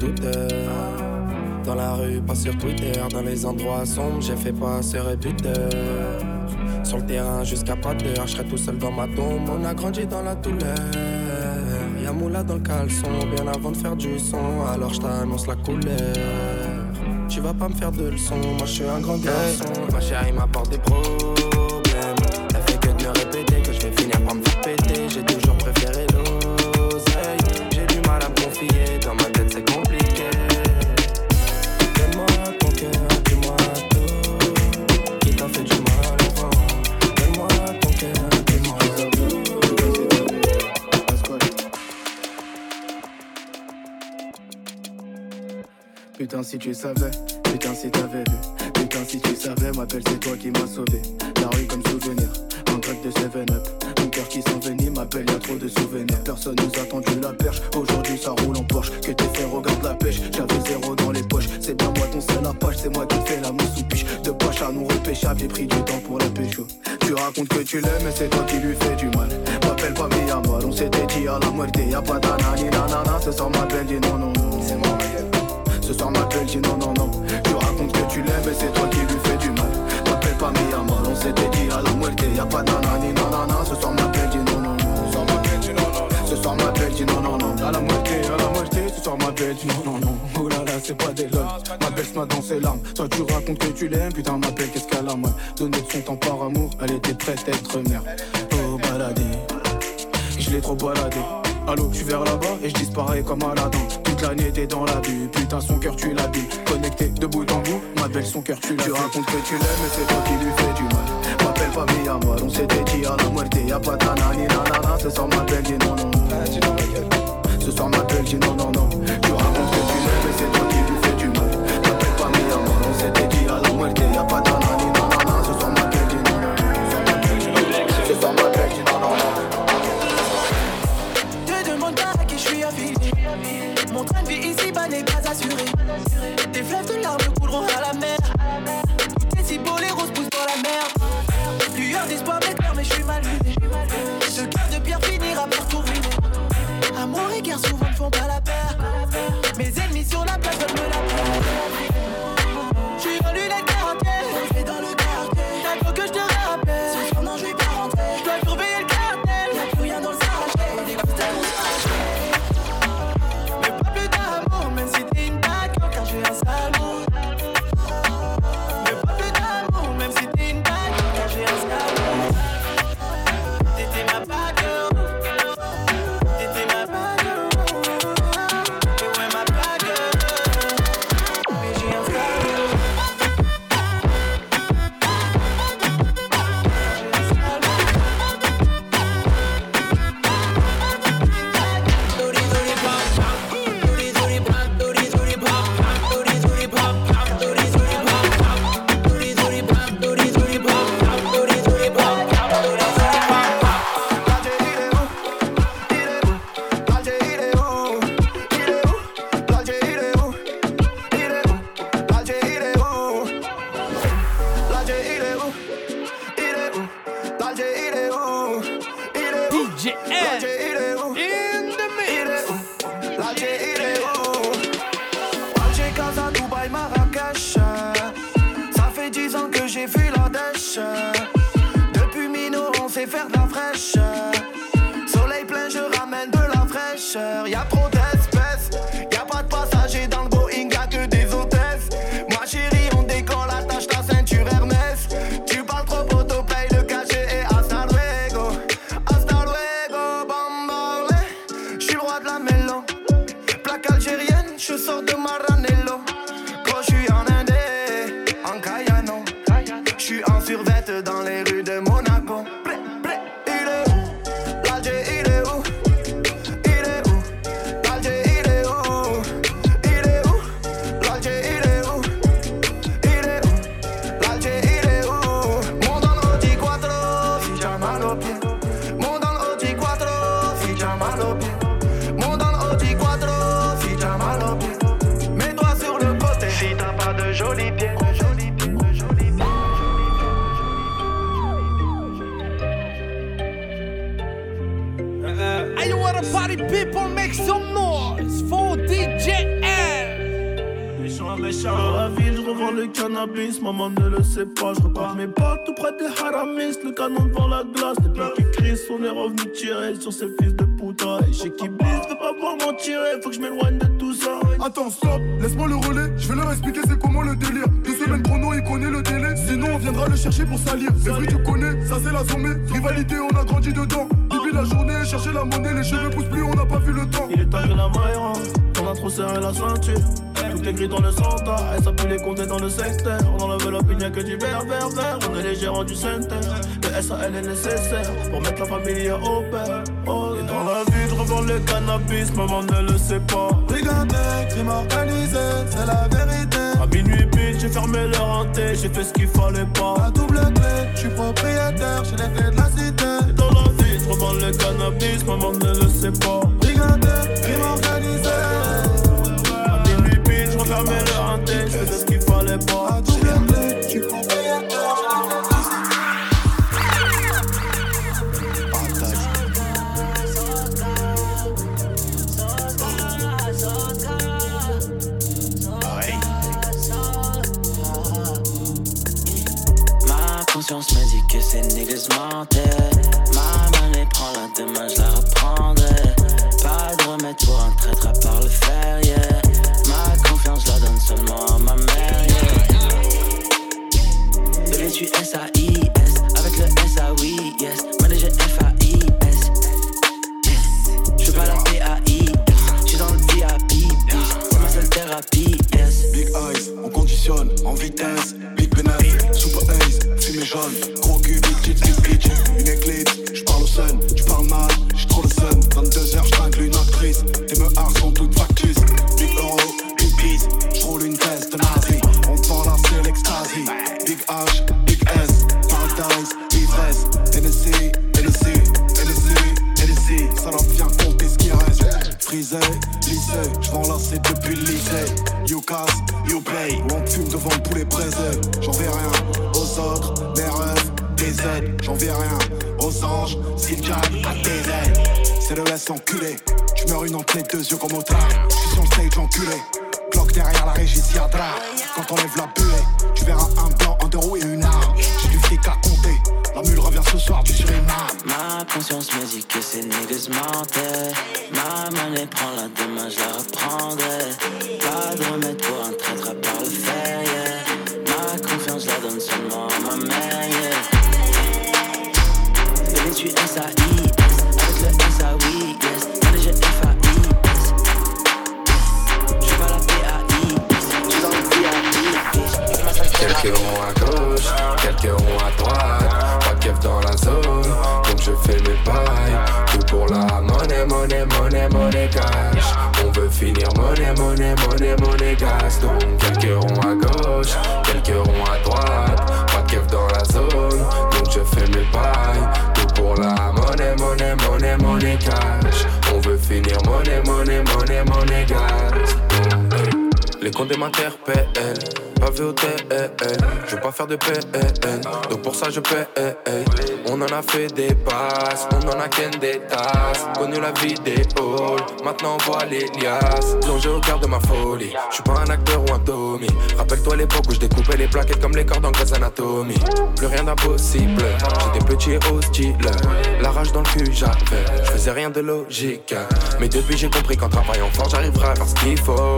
Grandi dans la rue, pas sur Twitter, dans les endroits sombres, j'ai fait passer buteur. Sur le terrain jusqu'à pas d'heure, je serai tout seul dans ma tombe. On a grandi dans la douleur. Y'a moula dans le caleçon, bien avant de faire du son. Alors je t'annonce la couleur. Tu vas pas me faire de leçons, moi je suis un grand garçon. Ma chérie m'apporte des problèmes. Si tu savais, putain si t'avais vu. Putain si tu savais, ma belle c'est toi qui m'as sauvé. La rue comme souvenir, un grec de 7-up Mon cœur qui s'envenime, ma belle y'a trop de souvenirs. Personne nous a tendu la perche, aujourd'hui ça roule en Porsche Que tes frères regardent la pêche, j'avais zéro dans les poches. C'est bien moi ton seul page, c'est moi qui fais la mousse ou piche De poche à nous repêcher, j'ai pris du temps pour la pécho Tu racontes que tu l'aimes, mais c'est toi qui lui fais du mal. M'appelle pas Miyamar, on s'était dit à la moitié Y'a pas d'anani, nanana, ce soir ma belle non non ce soir ma belle dit non non. Non Tu racontes que tu l'aimes et c'est toi qui lui fais du mal. M'appelle pas Miyamar, on s'était dit à la moitié Y'a pas d'anani, nanana, ce soir ma belle dit non non. Non Ce soir ma belle dit non non. Non Ce soir ma belle dit non non. Non À la moitié, à la moitié, ce soir ma belle dit non non. Non Oh c'est pas des lol Ma belle se m'a dans ses larmes Toi tu racontes que tu l'aimes, putain ma belle qu'est-ce qu'elle a moi Donner de son temps par amour, elle était prête à être mère. Oh baladé. Je l'ai trop baladé. Allô, je suis vers là-bas et je disparais comme Aladdin. Toute l'année t'es dans la vue, putain son cœur tu l'habilles. Connecté de bout en bout, ma belle son cœur tu l'as. Tu racontes que tu l'aimes et c'est toi qui lui fais du mal. M'appelle pas Miyamar, on s'était dit à la moitié. Y'a pas d'anani, nanana, ce soir ma belle dit non non. Ce soir ma belle dit non non non. Tu racontes que tu l'aimes et c'est toi qui lui fais du mal. M'appelle pas Miyamar, on s'était dit à la moitié. Y'a pas d'anani, nanana, ce soir ma belle dit non non. Ce soir ma belle dit Mon train de vie ici-bas n'est pas assuré. Des fleuves de larmes couleront à la mer. T'es si beau, les roses poussent dans la mer. Lueur d'espoir m'éclaire, mais je suis mal luné. Ce cœur de pierre finira par tout. Amour et guerre souvent ne font pas la paire. Mes ennemis sur la place veulent me la faire. femme ne le sait pas. Brigandé, crime organisé, c'est la vérité. À minuit pile, j'ai fermé leur hanté, j'ai fait ce qu'il faut. fait des passes, on en a qu'un des tasses. Connu la vie des halls, maintenant on voit les liasses. Plongé au cœur de ma folie, je suis pas un acteur ou un Tommy. Rappelle-toi l'époque où je découpais les plaquettes comme les cordes en Grey's Anatomy. Plus rien d'impossible, j'étais petit et hostile. La rage dans le cul, j'avais, je faisais rien de logique. Mais depuis j'ai compris qu'en travaillant fort, j'arriverai à faire ce qu'il faut.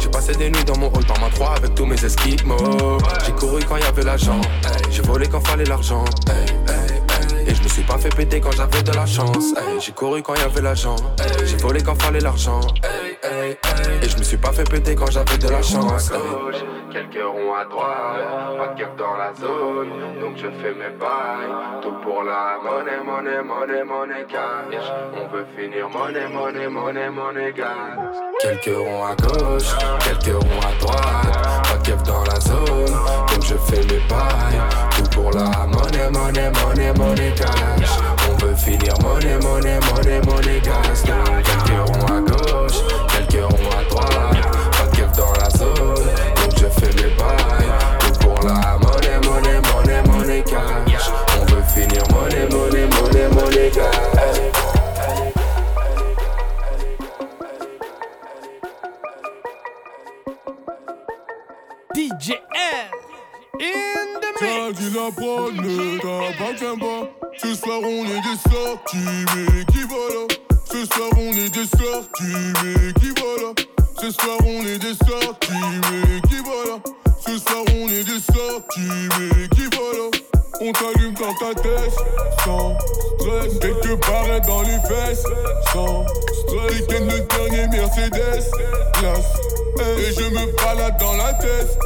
J'ai passé des nuits dans mon hall par ma 3 avec tous mes esquimaux. J'ai couru quand il y avait l'argent, j'ai volé quand fallait l'argent. Je me suis pas fait péter quand j'avais de la chance. Hey, j'ai couru quand il y avait l'argent. J'ai volé quand fallait l'argent. Et je me suis pas fait péter quand j'avais de la chance. À gauche, quelques ronds à droite, pas de cap dans la zone. Donc je fais mes bails. Tout pour la monnaie, monnaie, monnaie, monnaie cash. On veut finir monnaie, monnaie, monnaie, monnaie cash. Quelques ronds à gauche, quelques ronds à droite, pas de cap dans la zone. Donc je fais mes bails pour la monnaie, monnaie, monnaie, monnaie cash. On veut finir monnaie, monnaie, money monnaie gas. Quelques ronds à gauche, quelques ronds Ce soir on est des sorties, mais qui voilà? Ce soir on est des sorties, mais qui voilà? Ce soir on est des sorties, mais qui voilà? Ce soir on est des sorties, mais qui voilà? On t'allume dans ta tête, sans stress. Quelque part dans les fesses, sans stress. Week-end le dernier Mercedes, classe. Et je me balade dans la tête,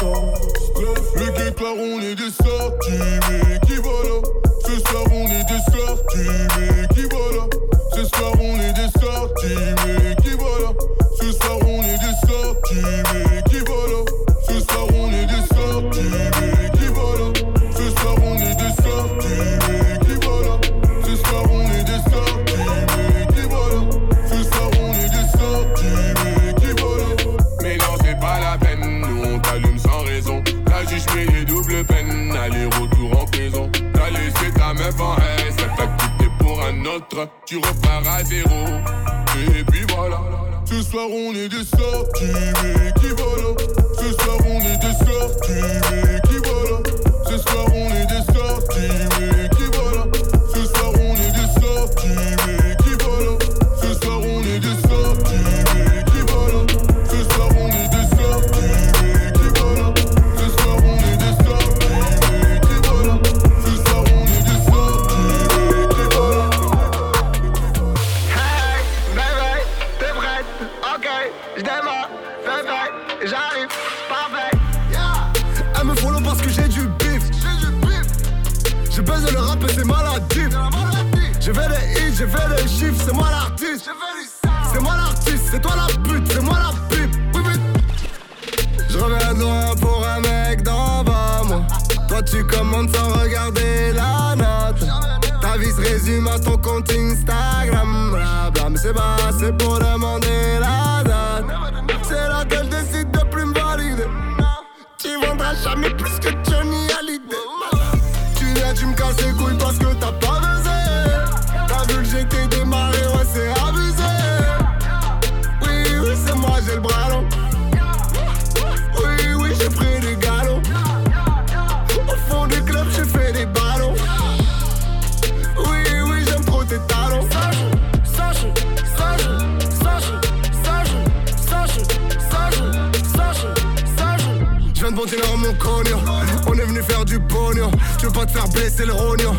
sans stress. Le guettoir, on est des sorties, mais qui voilà? Ce soir, on est des sorties, mais qui voilà? Ce soir, on est des sorties, mais qui voilà? Ce soir, on est des sorties, mais ça t'a quitté pour un autre. Tu repars à zéro, et puis voilà. Ce soir on est des sorties, mais qui voilà. Ce soir on est des sorties, mais qui voilà. Ce soir on est des sorties, mais qui j'ai fait des chiffres, c'est moi l'artiste. C'est moi l'artiste, c'est toi la pute, c'est moi la pipe. Je reviens de loin pour un mec d'en bas, moi. Toi, tu commandes sans regarder la note. Ta vie se résume à ton compte Instagram. Blabla, mais c'est pas assez pour demander la date. C'est là qu'elle décide de plus me valider. Tu vendras jamais plus que Johnny pas te faire blesser le rognon.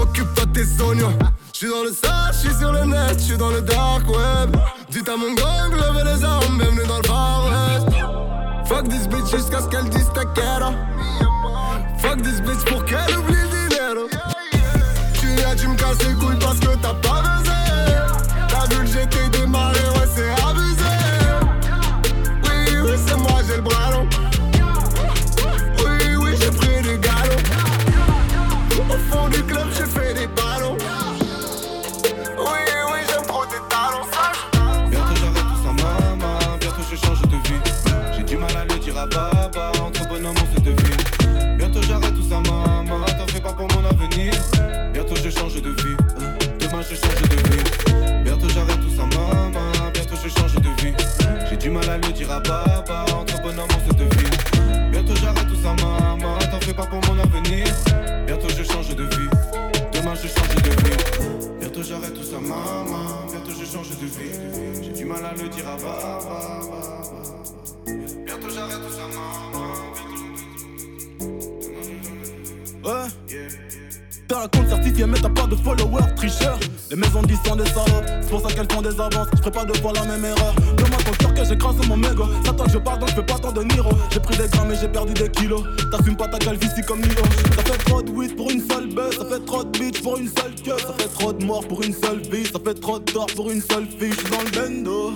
Occupe-toi de tes oignons. Je suis dans le sale, je suis sur le net, je suis dans le dark web. Dites à mon gang, levez les armes, bienvenue dans le far west. Fuck this bitch jusqu'à ce qu'elle dise ta. Fuck this bitch pour qu'elle oublie le dinero. Tu viens, tu me casses les couilles parce que followers, tricheur. Les maisons disent sont des salopes, c'est pour ça qu'elles font des avances. Je ferai pas deux fois la même erreur. Demande ton cœur que j'écrase mon mégot. Ça toi je parle donc je fais pas tant de Niro. J'ai pris des grammes et j'ai perdu des kilos. T'assumes pas ta calvitie comme Niro Ça fait trop de weed pour une seule buzz. Ça fait trop de bitch pour une seule queue. Ça fait trop de morts pour une seule vie. Ça fait trop de tort pour une seule fille. J'suis dans le bendo.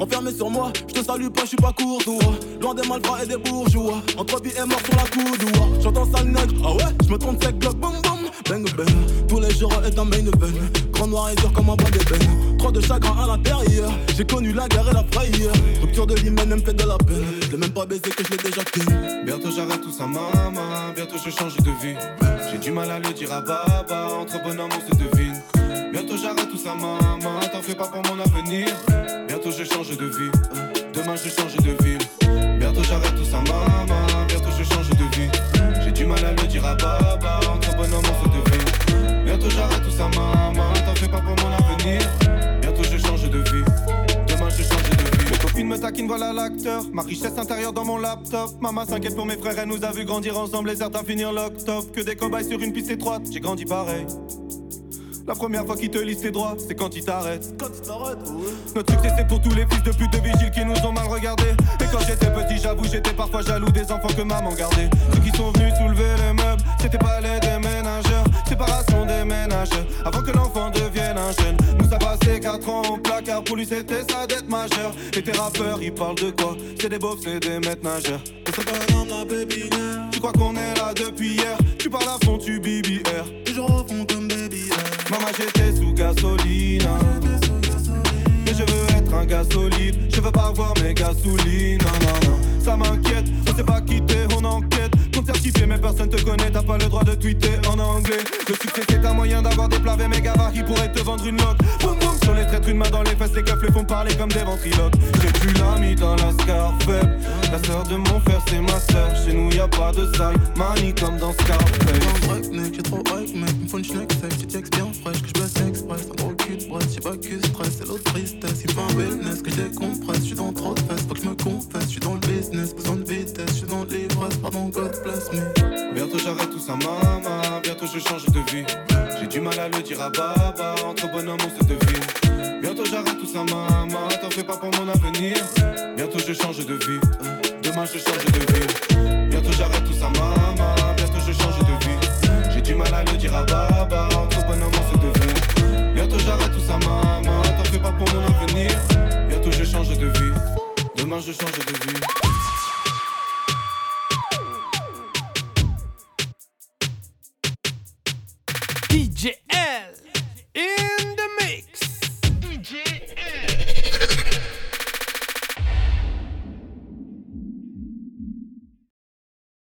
Enfermé sur moi, je te salue pas, je suis pas courtois. Loin des malfrats et des bourgeois. Entre vie et mort sur la coudoua. J'entends sale nègre, ah ouais, je me trompe sec, bloc, boum boum Bang bang, tous les jours est un main event Grand noir et dur comme un bas d'ébène Trop de chagrin à l'intérieur J'ai connu la guerre et la frayeur Rupture de l'hymen me fait de la peine Je même pas baisé que je l'ai déjà ken Bientôt j'arrête tout ça, maman. Bientôt je change de vie. J'ai du mal à le dire à papa. Entre bonhomme, on se devine. Bientôt j'arrête tout ça, maman. T'en fais pas pour mon avenir. Bientôt je change de vie. Demain je change de ville. Bientôt j'arrête tout ça, maman. J'ai du mal à le dire à Baba, entre bonhomme en faute de vie. Bientôt j'arrête tout ça, maman, t'en fais pas pour mon avenir. Bientôt je change de vie. Demain je change de vie. Mes copines me taquinent, voilà l'acteur. Ma richesse intérieure dans mon laptop. Maman s'inquiète pour mes frères, elle nous a vu grandir ensemble et certains finir l'octobre. Que des cobayes sur une piste étroite, j'ai grandi pareil. La première fois qu'ils te lisent tes droits, c'est quand ils t'arrêtent. Quand tu t'arrêtes, ouais. Notre succès c'est pour tous les fils de pute de vigiles qui nous ont mal regardés. Et quand j'étais petit, j'avoue, j'étais parfois jaloux des enfants que maman gardait. Ceux qui sont venus soulever les meubles, c'était pas les déménageurs. Séparation des ménages, avant que l'enfant devienne un jeune. Nous a passé 4 ans au placard, pour lui c'était sa dette majeure. Et tes rappeurs, ils parlent de quoi? C'est des beaufs, c'est des maîtres nageurs. Et c'est pas dans ma. Tu crois qu'on est là depuis hier? Tu parles à fond, tu BBR. Toujours au fond comme baby. Maman, j'étais sous gasoline. Mais je veux être un gars solide. Je veux pas voir mes gasolines. Non, non. Ça m'inquiète. On sait pas quitter, on enquête. Mais personne te connaît. T'as pas le droit de tweeter en anglais. Le succès, c'est un moyen d'avoir des plavés méga qui pourraient te vendre une loque. Boum boum, sur les traîtres, une main dans les fesses. Les keufs les font parler comme des ventriloques. J'ai plus l'ami dans la Scarface. La sœur de mon frère, c'est ma sœur. Chez nous, y a pas de sale. Mani comme dans Scarface. j'ai trop hype, mec. Me faut une schneck safe, tu bien fraîche, que je express. De j'ai pas que stress, c'est l'autre tristesse. Il un wellness, que je décompresse. Je suis dans trop de fesses, faut que je me confesse. Je suis dans le business, besoin de vitesse. Je suis dans l'ivresse, pardon, God bless me. Bientôt j'arrête tout ça, maman. Bientôt je change de vie. J'ai du mal à le dire à baba. Entre bonhomme, on se devine. Bientôt j'arrête tout ça, maman. T'en fais pas pour mon avenir. Bientôt je change de vie. Demain je change de ville. Bientôt j'arrête tout ça, maman. Bientôt je change de vie. J'ai du mal à le dire à baba. J'arrête tout ça, maman. T'en fais pas pour mon avenir. Bientôt je change de vie. Demain je change de vie. DJ L